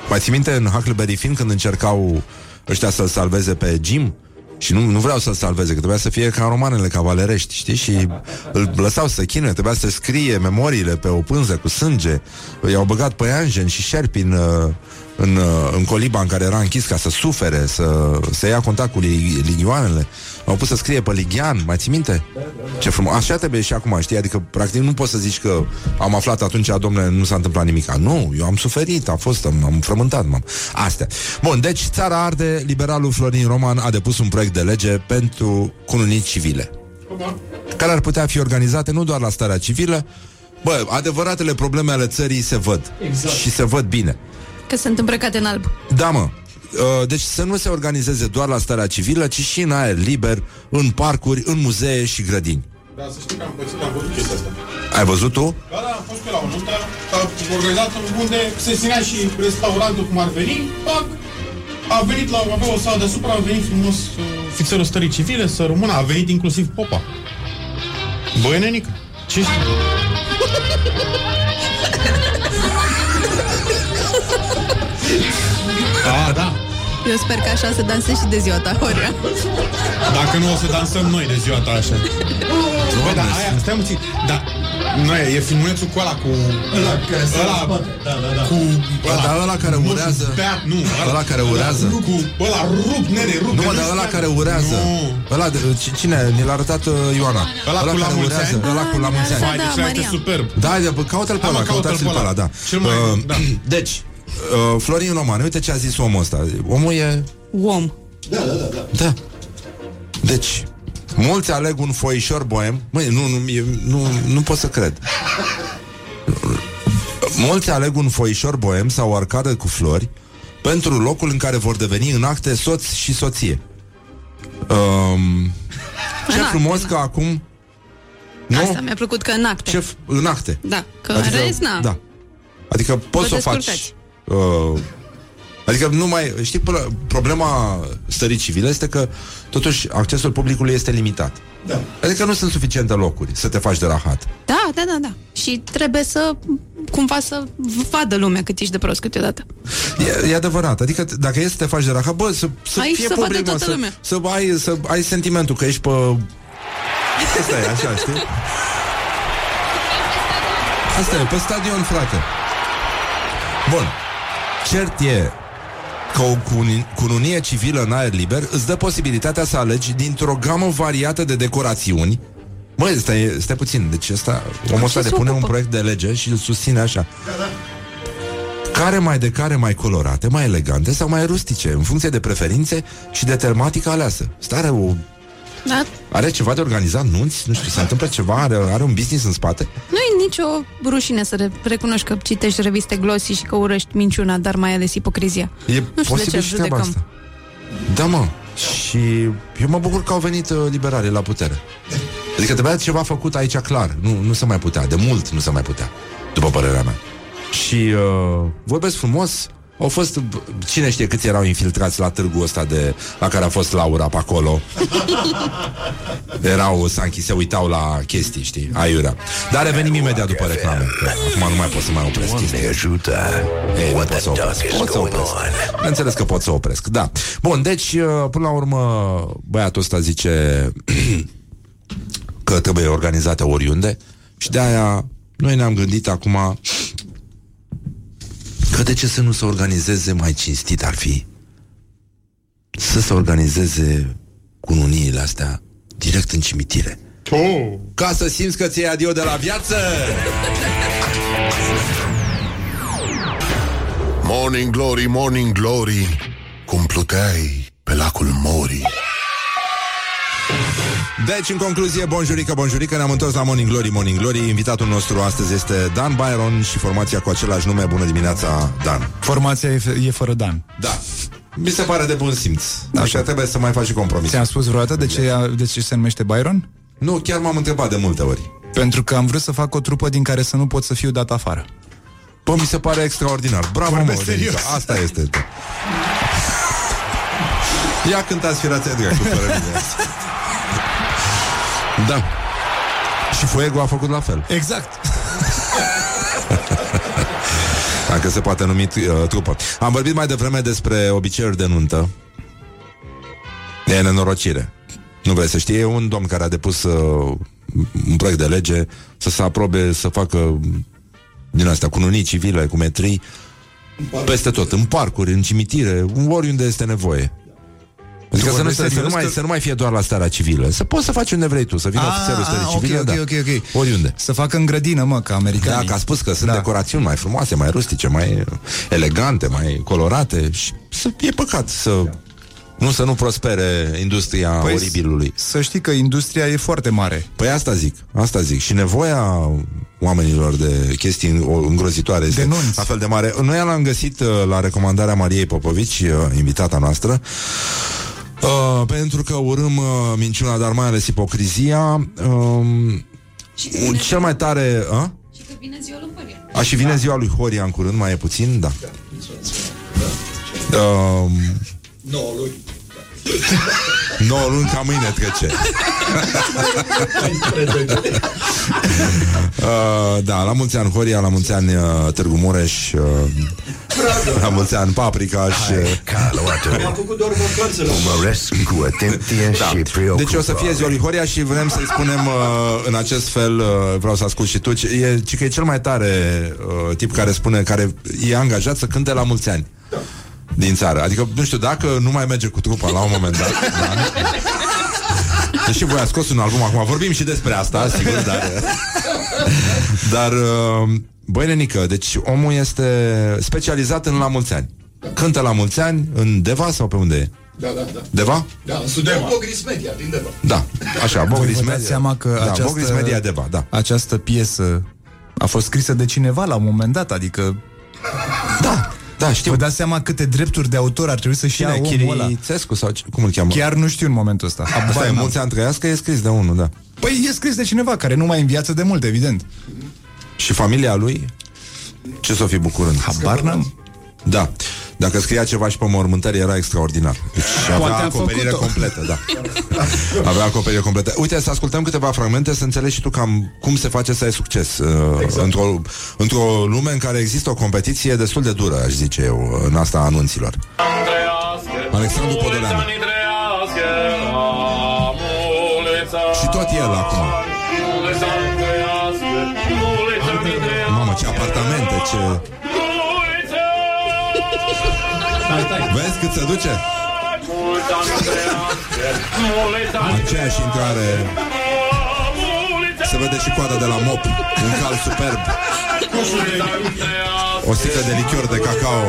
Mai ții minte în Huckleberry Finn când încercau ăștia să-l salveze pe Jim? Și nu, nu vreau să-l salveze, că trebuia să fie ca în romanele cavalerești, știi? Și îl lăsau să chinuie, trebuia să scrie memoriile pe o pânză cu sânge. I-au băgat păianjen și șerpi în, uh, în, uh, în coliba în care era închis ca să sufere, să, să ia contact cu li- ligioanele. Au pus să scrie pe ligian, mai ții minte? Ce frumos. Așa trebuie și acum, știi? Adică, practic, nu poți să zici că am aflat atunci, domnule, nu s-a întâmplat nimic. Nu, eu am suferit, a fost, am, am frământat, m-am. Astea. Bun, deci, țara arde, liberalul Florin Roman a depus un proiect de lege pentru cununii civile care ar putea fi organizate nu doar la starea civilă, Bă, adevăratele probleme ale țării se văd Exact. Și se văd bine Că sunt îmbrăcate în alb. Da, mă Uh, Deci să nu se organizeze doar la starea civilă Ci și în aer liber, în parcuri, în muzee și grădini Da, să știi că am pățit, am văzut chestia asta. Ai văzut tu? Da, da, am fost pe la o nuntă, s-a organizat unde se ținea și restaurantul cum ar veni, pac, a venit la, avea o sală deasupra, a venit frumos uh, fițelul stării civile să rămână, a venit inclusiv popa. Băi, nenică, ce <laughs> Eu sper că așa se dansezi și de ziua ta, Horia. Dacă nu o să dansăm noi de ziua ta așa. Băi, dar aia, stai puțin, dar noi, e filmulețul cu ăla cu... Ăla care se ăla, spate. Da, da, da. Cu... Ba, dar ăla care nu, urează- Beat, nu, ăla care urează. Cu, ăla rup, nene, rup. Nu, de mă, dar știu ăla care- care urează Nu. Ăla, de, ci- cine? Ni l-a arătat uh, Ioana Ăla cu la care mulți urează ani? Ăla cu la mulți ani Vai, deci ăla este superb. Da, de, bă, caută-l pe Da, mă, ăla, caută-l căutați-l pe pe ăla, ăla. da. Cel mai- Uh, da. <clears throat> Deci, uh, Florin Roman, uite ce a zis omul ăsta. Omul e... Om. Da, da, da, da. Da. Deci, mulți aleg un foișor boem. Măi, nu, nu, e, nu, nu pot să cred. Mulți aleg un foișor boem sau o arcadă cu flori pentru locul în care vor deveni în acte soț și soție. Um, ce În acte, frumos da. că acum... Nu? Asta mi-a plăcut că în acte. Ce f- în acte. Da, că în rest, na. Da. Adică poți să o faci... descurcați. Uh, adică nu mai... Știi, până, problema stării civile este că totuși accesul publicului este limitat. Da. Adică nu sunt suficiente locuri să te faci de rahat. Da, da, da, da. Și trebuie să cumva să vadă lumea cât ești de prost câteodată. E, e adevărat. Adică t- dacă e să te faci de rahat, bă, să, să Aici fie să vadă public, mă, toată să, lumea. să, ai, să ai sentimentul că ești pe... Asta e, așa, știi? Asta e, pe stadion, frate. Bun. Cert e că o cuni- cununie civilă în aer liber îți dă posibilitatea să alegi dintr-o gamă variată de decorațiuni Măi, stai, stai puțin, deci ăsta, omul ăsta se depune un ocupă? proiect de lege și îl susține așa care mai de care mai colorate, mai elegante sau mai rustice, în funcție de preferințe și de tematica aleasă. Stare o Da? are ceva de organizat nunți? Nu știu, se întâmplă ceva? Are, are un business în spate? Nu e nicio rușine să re- recunoști că citești reviste glossy și că urăști minciuna, dar mai ales ipocrizia. E Nu știu de posibil ce și treaba judecăm. asta. Da, mă. Și eu mă bucur că au venit uh, liberalii la putere. Adică trebuia ceva făcut aici clar. Nu, nu se mai putea. De mult nu se mai putea. După părerea mea. Și uh, vorbesc frumos. Au fost, cine știe câți erau infiltrați la târgul ăsta de, la care a fost Laura pe acolo. Erau, Sanchi, se uitau la chestii, știi, aiurea. Dar revenim imediat după reclame. Că acum nu mai pot să mai opresc chestia. ajută. Ei, nu What pot the să duck opresc. is Pot să going opresc. on? Bineînțeles că pot să opresc, da. Bun, deci, uh, până la urmă, băiatul ăsta zice <clears throat> că trebuie organizate oriunde și de aia noi ne-am gândit acum că de ce să nu se organizeze mai cinstit ar fi să se organizeze cununiile astea direct în cimitire. Oh. Ca să simți că ți-ai adio de la viață! Morning Glory, Morning Glory Cum pluteai pe lacul Mori Deci, în concluzie, bonjurică, bonjurică, ne-am întors la Morning Glory, Morning Glory. Invitatul nostru astăzi este Dan Byron și formația cu același nume. Bună dimineața, Dan. Formația e, e fără Dan. Da. Mi se pare de bun simț. Așa trebuie să mai faci și compromis. Ți-am spus vreodată de ce, de ce se numește Byron? Nu, chiar m-am întrebat de multe ori. Pentru că am vrut să fac o trupă din care să nu pot să fiu dat afară. Bă, mi se pare extraordinar. Bravo, mă, Vorbesc Denica. serios. Asta este. Ia cântați firația de cu fără <laughs> mine. Da. Și Fuego a făcut la fel. Exact. <laughs> Dacă se poate numi uh, trupă. Am vorbit mai devreme despre obiceiuri de nuntă. E nenorocire. Nu vrei să știi, e un domn care a depus uh, un proiect de lege să se aprobe să facă din astea cu nunii civile, cu metrii, peste tot, în parcuri, în cimitire, oriunde este nevoie. Adică să nu, vorbești să, să, nu serios mai, că- să nu mai fie doar la starea civilă. Să poți să faci unde vrei tu, să vină Ah, ofițerul stării ah, civile. ok, da. ok, ok, ok. Oriunde. Să facă în grădină, mă, ca americanii. Da, că a spus că sunt Da. decorațiuni mai frumoase, mai rustice, mai elegante, mai colorate și să, e păcat să nu să nu prospere industria păi, oribilului. Să știi că industria e foarte mare. Păi asta zic, asta zic. Și nevoia oamenilor de chestii o- îngrozitoare este Denunți. la fel de mare. Noi l-am găsit uh, la recomandarea Mariei Popovici, uh, invitata noastră, uh, pentru că urâm uh, minciuna, dar mai ales ipocrizia. Um, un- cel mai tare... Uh? Și că vine ziua lui Horia. A, și vine ziua lui Horia în curând, mai e puțin, da. Um, 9 luni. 9 luni ca mâine trece. <laughs> uh, da, la mulți ani Horia, la mulți ani uh, Târgu Mureș, uh, la mulți ani Paprika și... Caloratu. Am făcut doar vacanțele. Umăresc cu atenție Da. și preocupare. Deci o să fie ziua lui Horia și vrem să-i spunem uh, în acest fel, uh, vreau să ascult și tu, ce- e, ci că e cel mai tare uh, tip care spune, care e angajat să cânte la mulți ani din țară. Adică, nu știu, dacă nu mai merge cu trupa la un moment dat, <laughs> da? Deși voi a scos un album acum, vorbim și despre asta, sigur, dar... Dar, uh, băi, nenică, deci omul este specializat în la mulți ani. Cântă la mulți ani, în Deva sau pe unde e? Da, da, da. Deva? Da, în Sudema. Bogris Media, din Deva. Da, așa, Voi Bogris vă dați Media. seama că da, această, Bogris Media Deva, da. această piesă a fost scrisă de cineva la un moment dat, adică... Da, da, știu. Vă dați seama câte drepturi de autor ar trebui să-și ia Cine? omul ăla. Chirițescu sau ce, cum îl cheamă? Chiar nu știu în momentul ăsta. Asta Habar e n-am. mulți ani trăiască, e scris de unul, da. Păi e scris de cineva care nu mai e în viață de mult, evident. Și familia lui? Ce s-o fi bucurând? Habar n-am. Da. Dacă scria ceva și pe mormântări era extraordinar. Deci Poate avea a acoperire făcut-o. completă, da. <laughs> Avea acoperire completă. Uite, să ascultăm câteva fragmente să înțelegi și tu cam cum se face să ai succes uh, exact. într-o, într-o lume în care există o competiție destul de dură, aș zice eu, în asta a anunților. Alexandru Podoleanu. Și tot el acum. Mamă, ce apartamente, ce... Vezi cât se duce? Aceeași intrare. Se vede și coada de la mop Un cal superb. O sticlă de lichior de cacao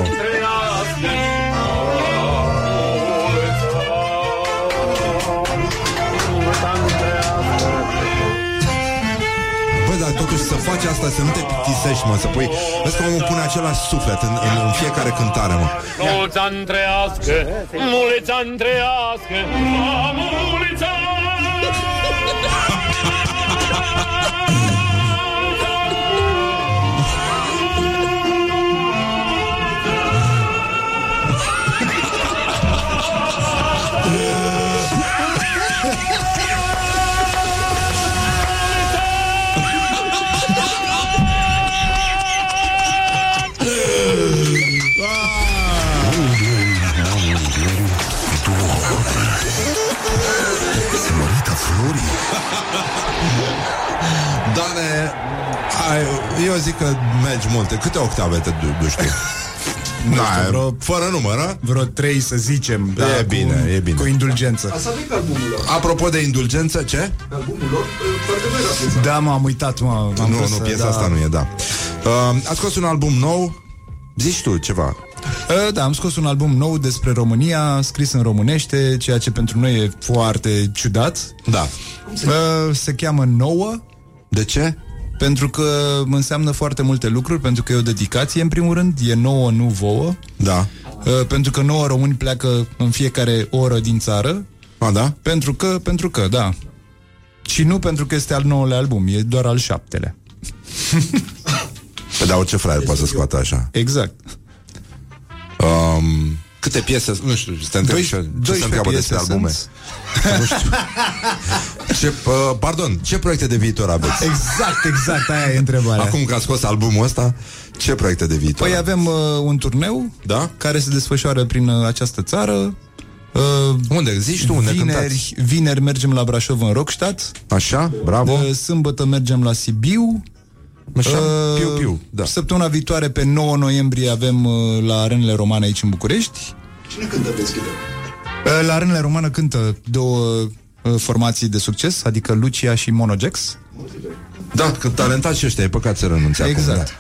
faci asta Să nu te plictisești, mă Să pui Vezi că omul pune același suflet în, în, în fiecare cântare, mă. Mulți ani trăiască, mulți ani trăiască, mulți ai, eu zic că mergi multe. Câte octave te du- duci tu? <laughs> Nu Da, știu, vreo, fără număr, a? vreo trei, să zicem. da, E cu, bine, e bine. Cu indulgență. Asta nu e pe albumul lor. Apropo de indulgență, ce? Pe albumul lor, foarte bine a piesa. Da, m-am uitat, mă. am nu, pus nu, să- piesa da. asta nu e, da. Uh, a scos un album nou. Zici tu ceva. Uh, Da, am scos un album nou despre România, scris în românește, ceea ce pentru noi e foarte ciudat. Da. Uh, Se cheamă Nouă. De ce? Pentru că înseamnă foarte multe lucruri, pentru că e o dedicație, în primul rând, e nouă, nu vouă. Da. Uh, Pentru că nouă români pleacă în fiecare oră din țară. A, da? Pentru că, pentru că, da. Și nu pentru că este al nouălea album, e doar al șaptelea. Pe da, orice fraier poate să scoată așa. Exact. Um, câte piese, nu știu, să te întreb Doi- și eu, ce 12 se întreabă despre piese albume. sunt. <laughs> nu știu. Ce, uh, pardon, ce proiecte de viitor aveți? Exact, exact, aia e întrebarea. Acum că ați scos albumul ăsta, ce proiecte de viitor? Păi avem uh, un turneu da? care se desfășoară prin uh, această țară. Uh, unde? Zici tu unde vineri, cântați? vineri mergem la Brașov în Rockstadt. Așa, bravo. Uh, sâmbătă mergem la Sibiu. Așa, piu, piu, da. Săptămâna viitoare, pe 9 noiembrie, avem uh, la arenele romane aici în București. Cine cântă deschide? Uh, La arenele romane cântă două uh, formații de succes, adică Lucia și Monogex. Da, că talentați și ăștia, e păcat să renunțe Exact. acum.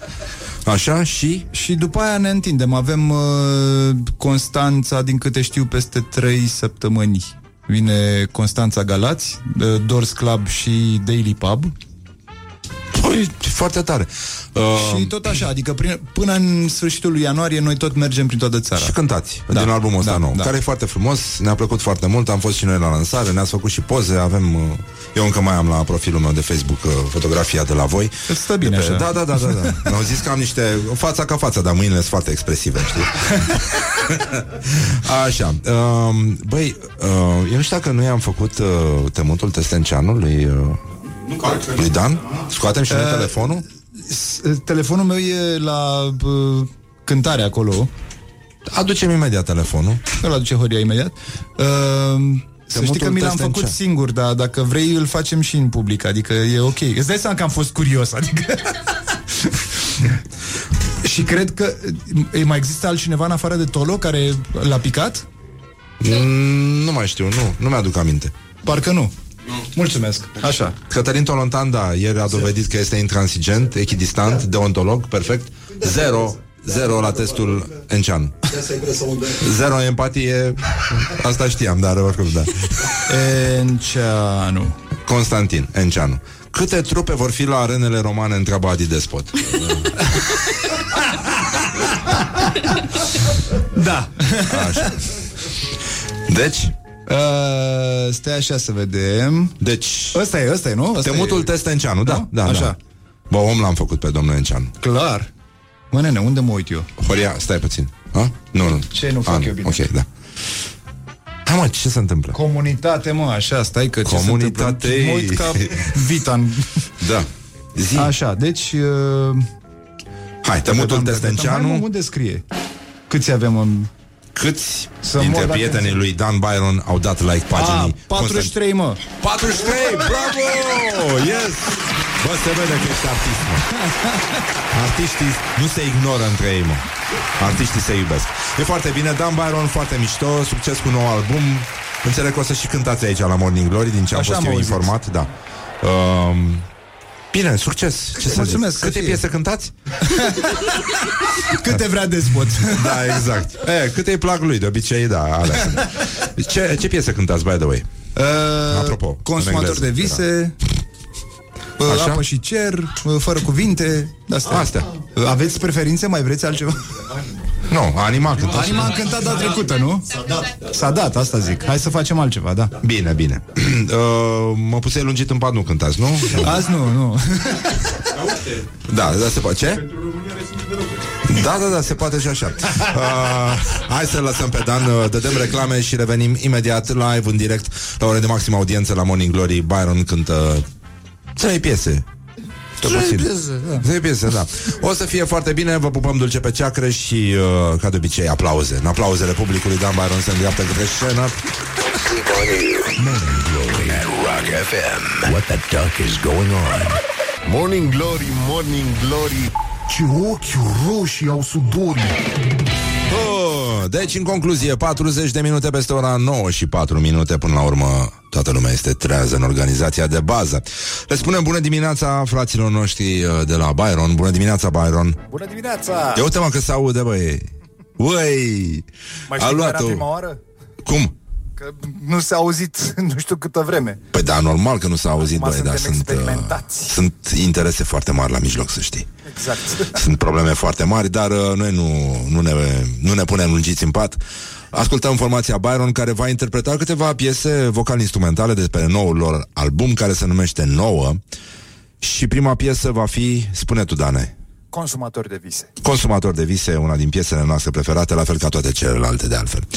Da. Așa și? Și după aia ne întindem. Avem uh, Constanța, din câte știu, peste 3 săptămâni. Vine Constanța Galați, uh, Doors Club și Daily Pub. Păi, foarte tare. Uh, Și tot așa, adică prin, până în sfârșitul lui ianuarie noi tot mergem prin toată țara. Și cântați Da, din albumul ăsta da, nou, da. care e foarte frumos, ne-a plăcut foarte mult, am fost și noi la lansare, ne-ați făcut și poze, avem... uh, Eu încă mai am la profilul meu de Facebook uh, fotografia de la voi. Îți stă bine De pe- așa. Da, da, da, da, da. <laughs> Mi-au zis că am niște... Fața ca fața, dar mâinile sunt foarte expresive, știi? <laughs> Așa. Um, băi, uh, eu nu știu dacă noi am făcut uh, temutul testenceanului uh, lui Dan. Scoatem și noi Uh, telefonul? S- Telefonul meu e la uh, cântare acolo. Aducem imediat telefonul. Îl aduce Horia imediat. Uh, să știi că mi l-am Testen făcut ce? singur, dar dacă vrei îl facem și în public, adică e ok. Îți dai seama că am fost curios, adică... <laughs> și cred că e, mai există altcineva în afară de Tolo care l-a picat? Mm, nu mai știu, nu, nu mi-aduc aminte. Parcă nu. Mulțumesc. Așa. Cătălin Tolontan, da, ieri a dovedit că este intransigent, echidistant, deontolog, perfect. Zero, zero la testul Enceanu. Zero empatie, asta știam, dar oricum, da. Enceanu. Constantin, Enceanu. Câte trupe vor fi la arenele romane, întreabă Adi Despot. Da. Așa. Deci? Uh, stai așa să vedem. Deci... Ăsta e, ăsta e, nu? Ăsta Temutul e... test Enceanu, da, da, Așa. da. Bă, om l-am făcut pe domnul Enceanu. Clar. Mă, nene, unde mă uit eu? Horia, stai puțin. Ha? Nu, nu. Ce nu fac Ah, eu bine? Ok, da. Hai mă, ce se întâmplă? Comunitate, mă, așa, stai că ce Comunitate. se întâmplă? Mă uit ca <laughs> Vitan. Da. Zi. Așa, deci... Uh... Hai, temutul Hai, mă, Testenceanu. unde scrie? Câți avem în... Câți Să dintre mor dacă- prietenii lui Dan Byron au dat like paginii? A, 43, mă. 43, bravo! Yes! Bă, se vede că ești artist, mă. Artiștii nu se ignoră între ei, mă. Artiștii se iubesc. E foarte bine, Dan Byron, foarte mișto, succes cu nou album. Înțeleg că o să și cântați aici la Morning Glory, din ce am Așa fost am eu auzit. informat, da. Um, bine, succes. Ce să Mulțumesc, zic? să Câte fie. piese cântați? <laughs> Câte vrea despot. Da, exact. E, câte îi plac lui, de obicei, da, alea sunt. Ce, ce piese cântați, by the way? Uh, Apropo, în Consumator engleză, de vise, uh, Așa? apă și cer, uh, fără cuvinte, astea. Astea. Uh, Aveți preferințe? Mai vreți altceva? Nu, Anima cântați. Anima am cântat data trecută, nu? S-a dat. S-a dat, asta zic. Hai să facem altceva, da. Bine, bine. <clears throat> uh, mă pusei lungit în pat, nu cântați, nu? Azi nu, nu. <laughs> Da, da, se poate. Ce? Da, da, da, se poate și așa. Uh, hai să lăsăm pe Dan, uh, dădem reclame și revenim imediat live, în direct, la ore de maximă audiență la Morning Glory. Byron cântă trei piese. Tot Trei puțin. piese, da. Trei piese, da. O să fie foarte bine, vă pupăm dulce pe ceacră și, uh, ca de obicei, aplauze. În aplauzele publicului, Dan Byron se îndreaptă către scenă. Sleep on you. Morning Glory at Rock FM. What the duck is going on? Morning Glory, Morning Glory Ce ochi roșii au sudorii Oh, deci, în concluzie, 40 de minute peste ora 9 și 4 minute, până la urmă, toată lumea este trează în organizația de bază. Le spunem bună dimineața fraților noștri uh, de la Byron. Bună dimineața, Byron. Bună dimineața! Ia uite-mă că se aude, băi. Ui! Mai A știi cum era luat-o. prima oară? Cum? Că nu s-a auzit <laughs> nu știu câtă vreme. Păi da, normal că nu s-a auzit, Acum băi, dar suntem sunt, uh, experimentați. sunt interese foarte mari la mijloc, să știi. Exact. <laughs> Sunt probleme foarte mari, dar uh, noi nu, nu, ne, nu ne punem lungiți în pat. Ascultăm formația Byron care va interpreta câteva piese vocal-instrumentale despre noul lor album care se numește Nouă și prima piesă va fi, spune tu, Dane, Consumatori de vise. Consumator de vise, una din piesele noastre preferate, la fel ca toate celelalte de altfel.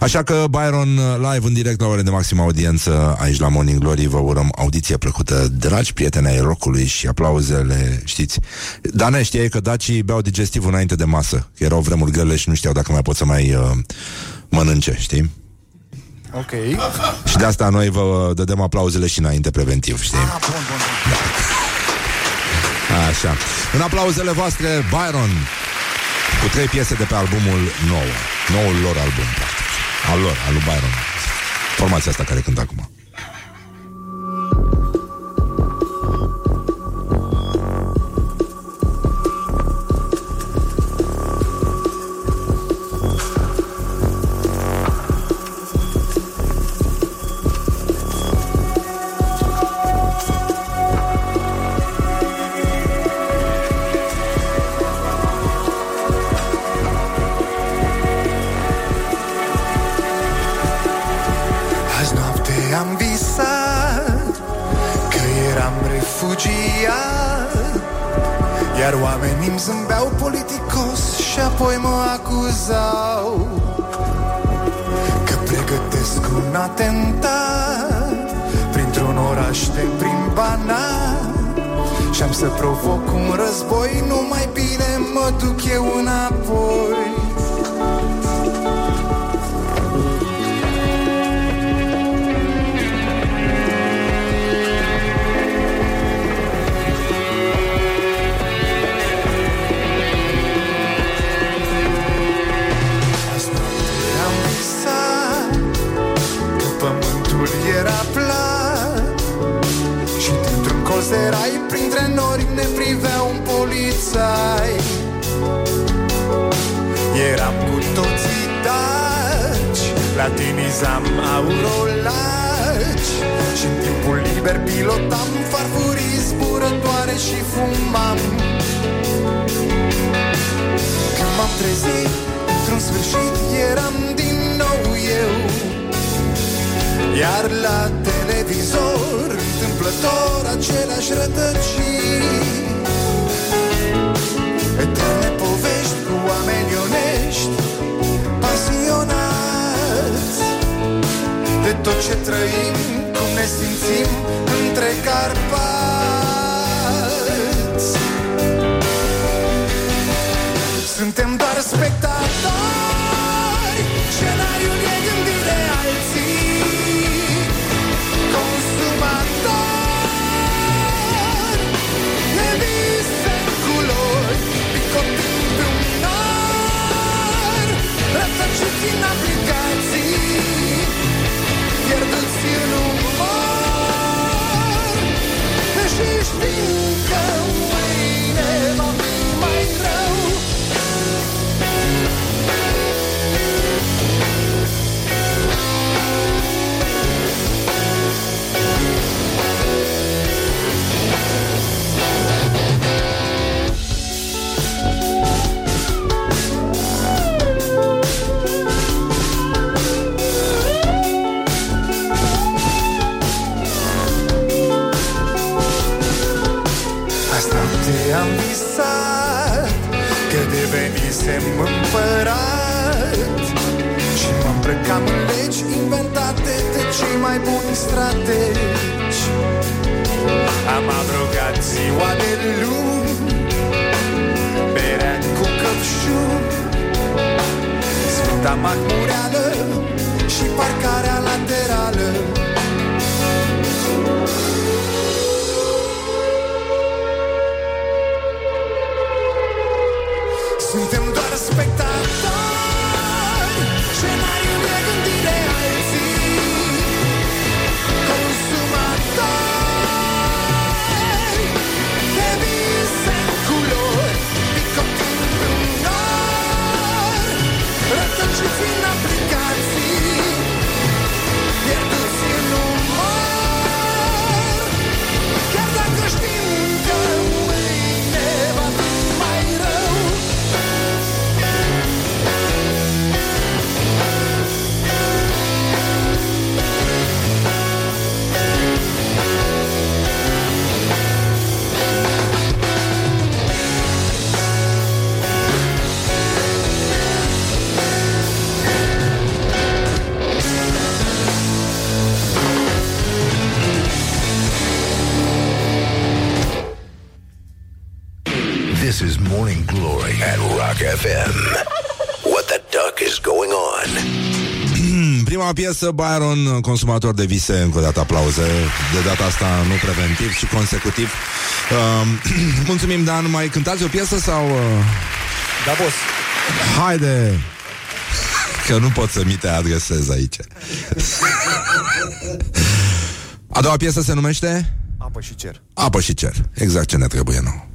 Așa că Byron uh, live în direct la ore de maximă audiență aici la Morning Glory vă urăm audiție plăcută, dragi prieteni ai rockului și aplauzele, știți. Dane, știai că dacii beau digestiv înainte de masă, că erau vremuri grele și nu știau dacă mai pot să mai uh, mănânce, știi? Ok. Și de asta noi vă dădem aplauzele și înainte preventiv, știi? Ah, bun, bun. Așa. În aplauzele voastre, Byron, cu trei piese de pe albumul nou. Noul lor album, practic. Al lor, al lui Byron. Formația asta care cântă acum. Iar oamenii îmi zâmbeau politicos Și apoi mă acuzau Că pregătesc un atentat Printr-un oraș de prin banat Și am să provoc un război Nu mai bine mă duc eu înapoi colț de rai Printre nori ne privea un polițai. Eram cu toții daci Latinizam aurolaci și în timpul liber pilotam Farfurii zburătoare și fumam. Când m-am trezit Într-un sfârșit eram din nou eu. Iar la televizor Întâmplător aceleași rătăcii Eterne povești cu oameni onești Pasionați De tot ce trăim Cum ne simțim între Carpați. Suntem doar spectatori Rătăciți în aplicații piesă, Byron, consumator de vise, încă o dată aplauze, de data asta nu preventiv, ci consecutiv. Uh, <clears throat> mulțumim, Dan, mai cântați o piesă sau... Uh... Da, boss. Haide! Că nu pot să mi te adresez aici. A doua piesă se numește? Apă și cer. Apă și cer. Exact ce ne trebuie nouă.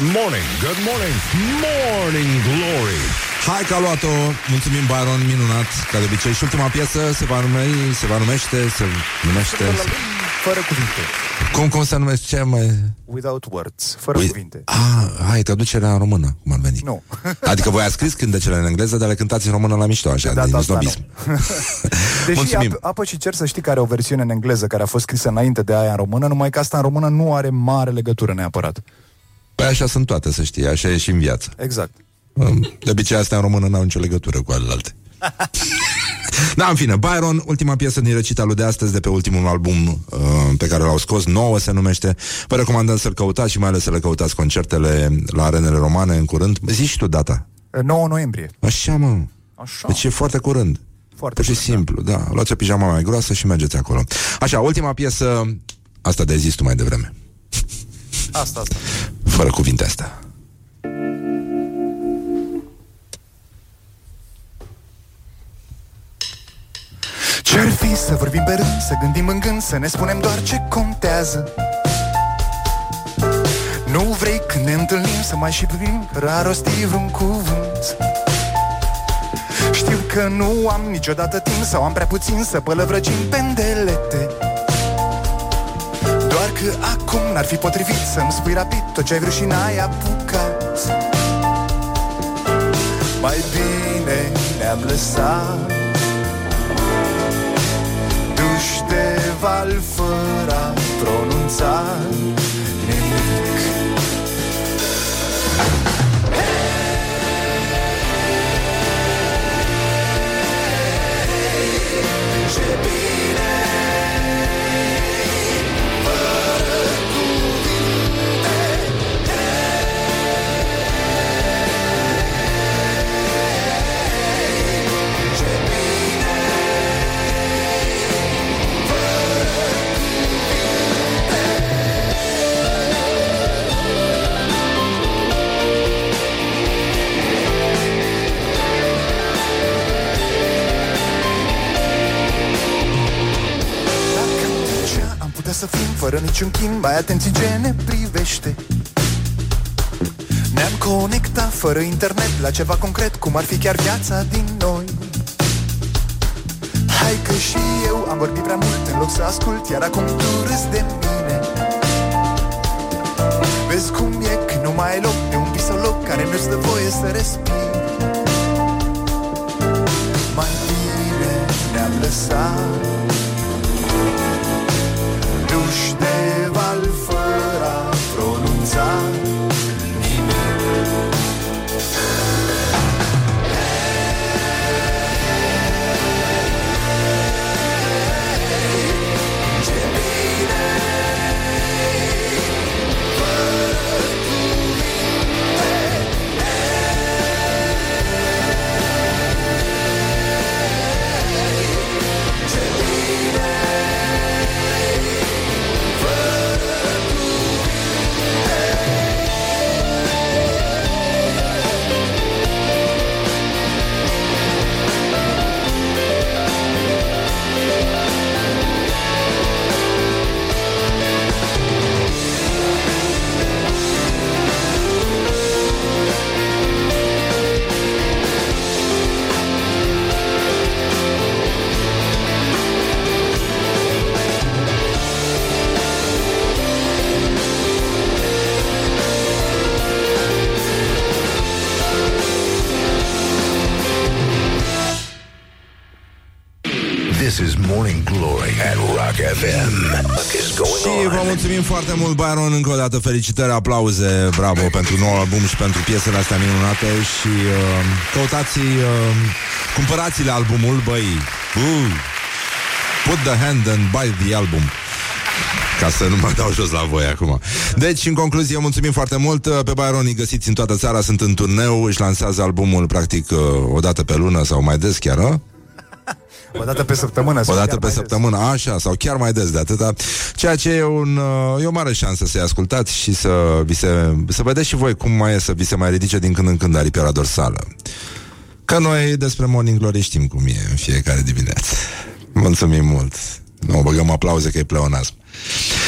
Good morning, good morning, morning glory Hai că a luat-o, mulțumim Byron, minunat, ca de obicei Și ultima piesă se va numi, se va numește, se numește Fără cuvinte. Cum, cum se numește, ce mai... Without words. Fără Ui- cuvinte. Ah, hai, traducerea în română, cum ar veni Nu. <laughs> Adică voi ați scris cântecele în engleză, dar le cântați în română la mișto, așa, De data din asta snobism Deși Mulțumim. ap- apă și cer să știi că are o versiune în engleză care a fost scrisă înainte de aia în română, numai că asta în română nu are mare legătură neapărat. Păi așa sunt toate, să știi, așa e și în viață Exact. De obicei astea în română n-au nicio legătură cu alelalte <laughs> Da, în fine, Byron, ultima piesă din recita de astăzi de pe ultimul album uh, pe care l-au scos, nouă se numește. Vă recomandăm să-l căutați și mai ales să le căutați concertele la arenele romane în curând. Zici și tu data. 9 noiembrie. Așa, mă. Așa. Deci e foarte curând. Foarte Pur și simplu, da. Luați o pijama mai groasă și mergeți acolo. Așa, ultima piesă, asta de zis tu mai devreme. Asta, asta. Fără cuvinte astea. Ce-ar fi să vorbim pe rând, să gândim în gând, să ne spunem doar ce contează? Nu vrei când ne întâlnim să mai și privim rar rosti vreun cuvânt. Știu că nu am niciodată timp sau am prea puțin să pălăvrăgim pendelete Doar că acum n-ar fi potrivit să-mi spui rapid tot ce ai vrut și n-ai apucat. Mai bine ne-am lăsat. Duși de val fără a pronunța nimic atunci am putea să fim fără niciun chin Mai atenți în ce ne privește. Ne-am conectat fără internet La ceva concret Cum ar fi chiar viața din noi. Hai că și eu am vorbit prea mult În loc să ascult Iar acum tu râzi de mine. Vezi cum e când nu mai ai loc De un visoloc care nu-ți dă voie să respiri. Mai bine ne-am lăsat This is Morning Glory at Rock FM. Is going Și vă mulțumim foarte mult, Byron, încă o dată felicitări, aplauze, bravo pentru nou album și pentru piesele astea minunate și uh, căutați, uh, cumpărați-le albumul, băi, uh, put the hand and buy the album. Ca să nu mă dau jos la voi acum Deci, în concluzie, mulțumim foarte mult Pe Byron îi găsiți în toată țara Sunt în turneu, își lansează albumul Practic uh, o dată pe lună sau mai des chiar uh? O dată pe săptămână sau O dată chiar pe mai săptămână, așa, sau chiar mai des de atâta. Ceea ce e, un, uh, e o mare șansă să-i ascultați Și să vi se, să vedeți și voi cum mai e Să vi se mai ridice din când în când aripiera dorsală. Că noi despre Morning Glory știm cum e în fiecare dimineață. Mulțumim mult. Nu băgăm aplauze că e pleonasm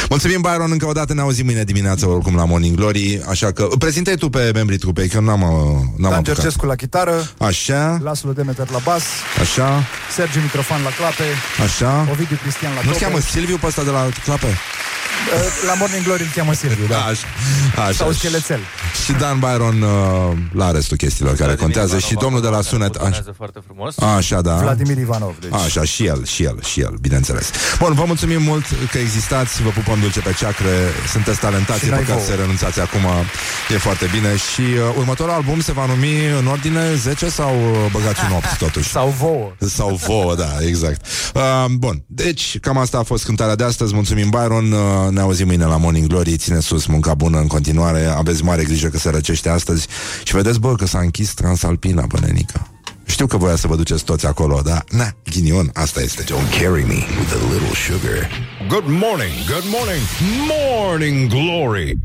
Mulțumim, Byron, încă o dată ne auzim mâine dimineață oricum la Morning Glory, așa că prezintă tu pe membrii trupei, că n-am, uh, n-am Dan apucat. Cercescu la chitară, Așa, Laslo Demeter la bas, așa, Sergiu Mitrofan la clape, așa. Ovidiu Cristian la Nu-ți tope. cheamă Silviu pe ăsta de la clape? La Morning Glory îl cheamă Silviu, da. Așa, așa. Sau Schelețel. Și Dan Byron uh, la restul chestiilor care contează și domnul de la sunet. Așa, foarte frumos. așa da. Vladimir Ivanov, deci. Așa, și el, și el, și el, bineînțeles. Bun, vă mulțumim mult că existați, vă pupăm dulce pe ceacre, sunteți talentați, Și e noi păcat vouă. să renunțați acum, e foarte bine. Și uh, următorul album se va numi în ordine 10 sau uh, băgați un 8 totuși? <laughs> Sau vouă. Sau vouă, da, exact. Uh, bun, deci cam asta a fost cântarea de astăzi. Mulțumim, Byron. Uh, ne auzim mâine la Morning Glory. Ține sus munca bună în continuare. Aveți mare grijă că se răcește astăzi. Și vedeți, bă, că s-a închis Transalpina, bănenica. Știu că voia să vă duceți toți acolo, dar, na, ghinion, asta este. Don't carry me with a little sugar. Good morning, good morning, morning glory.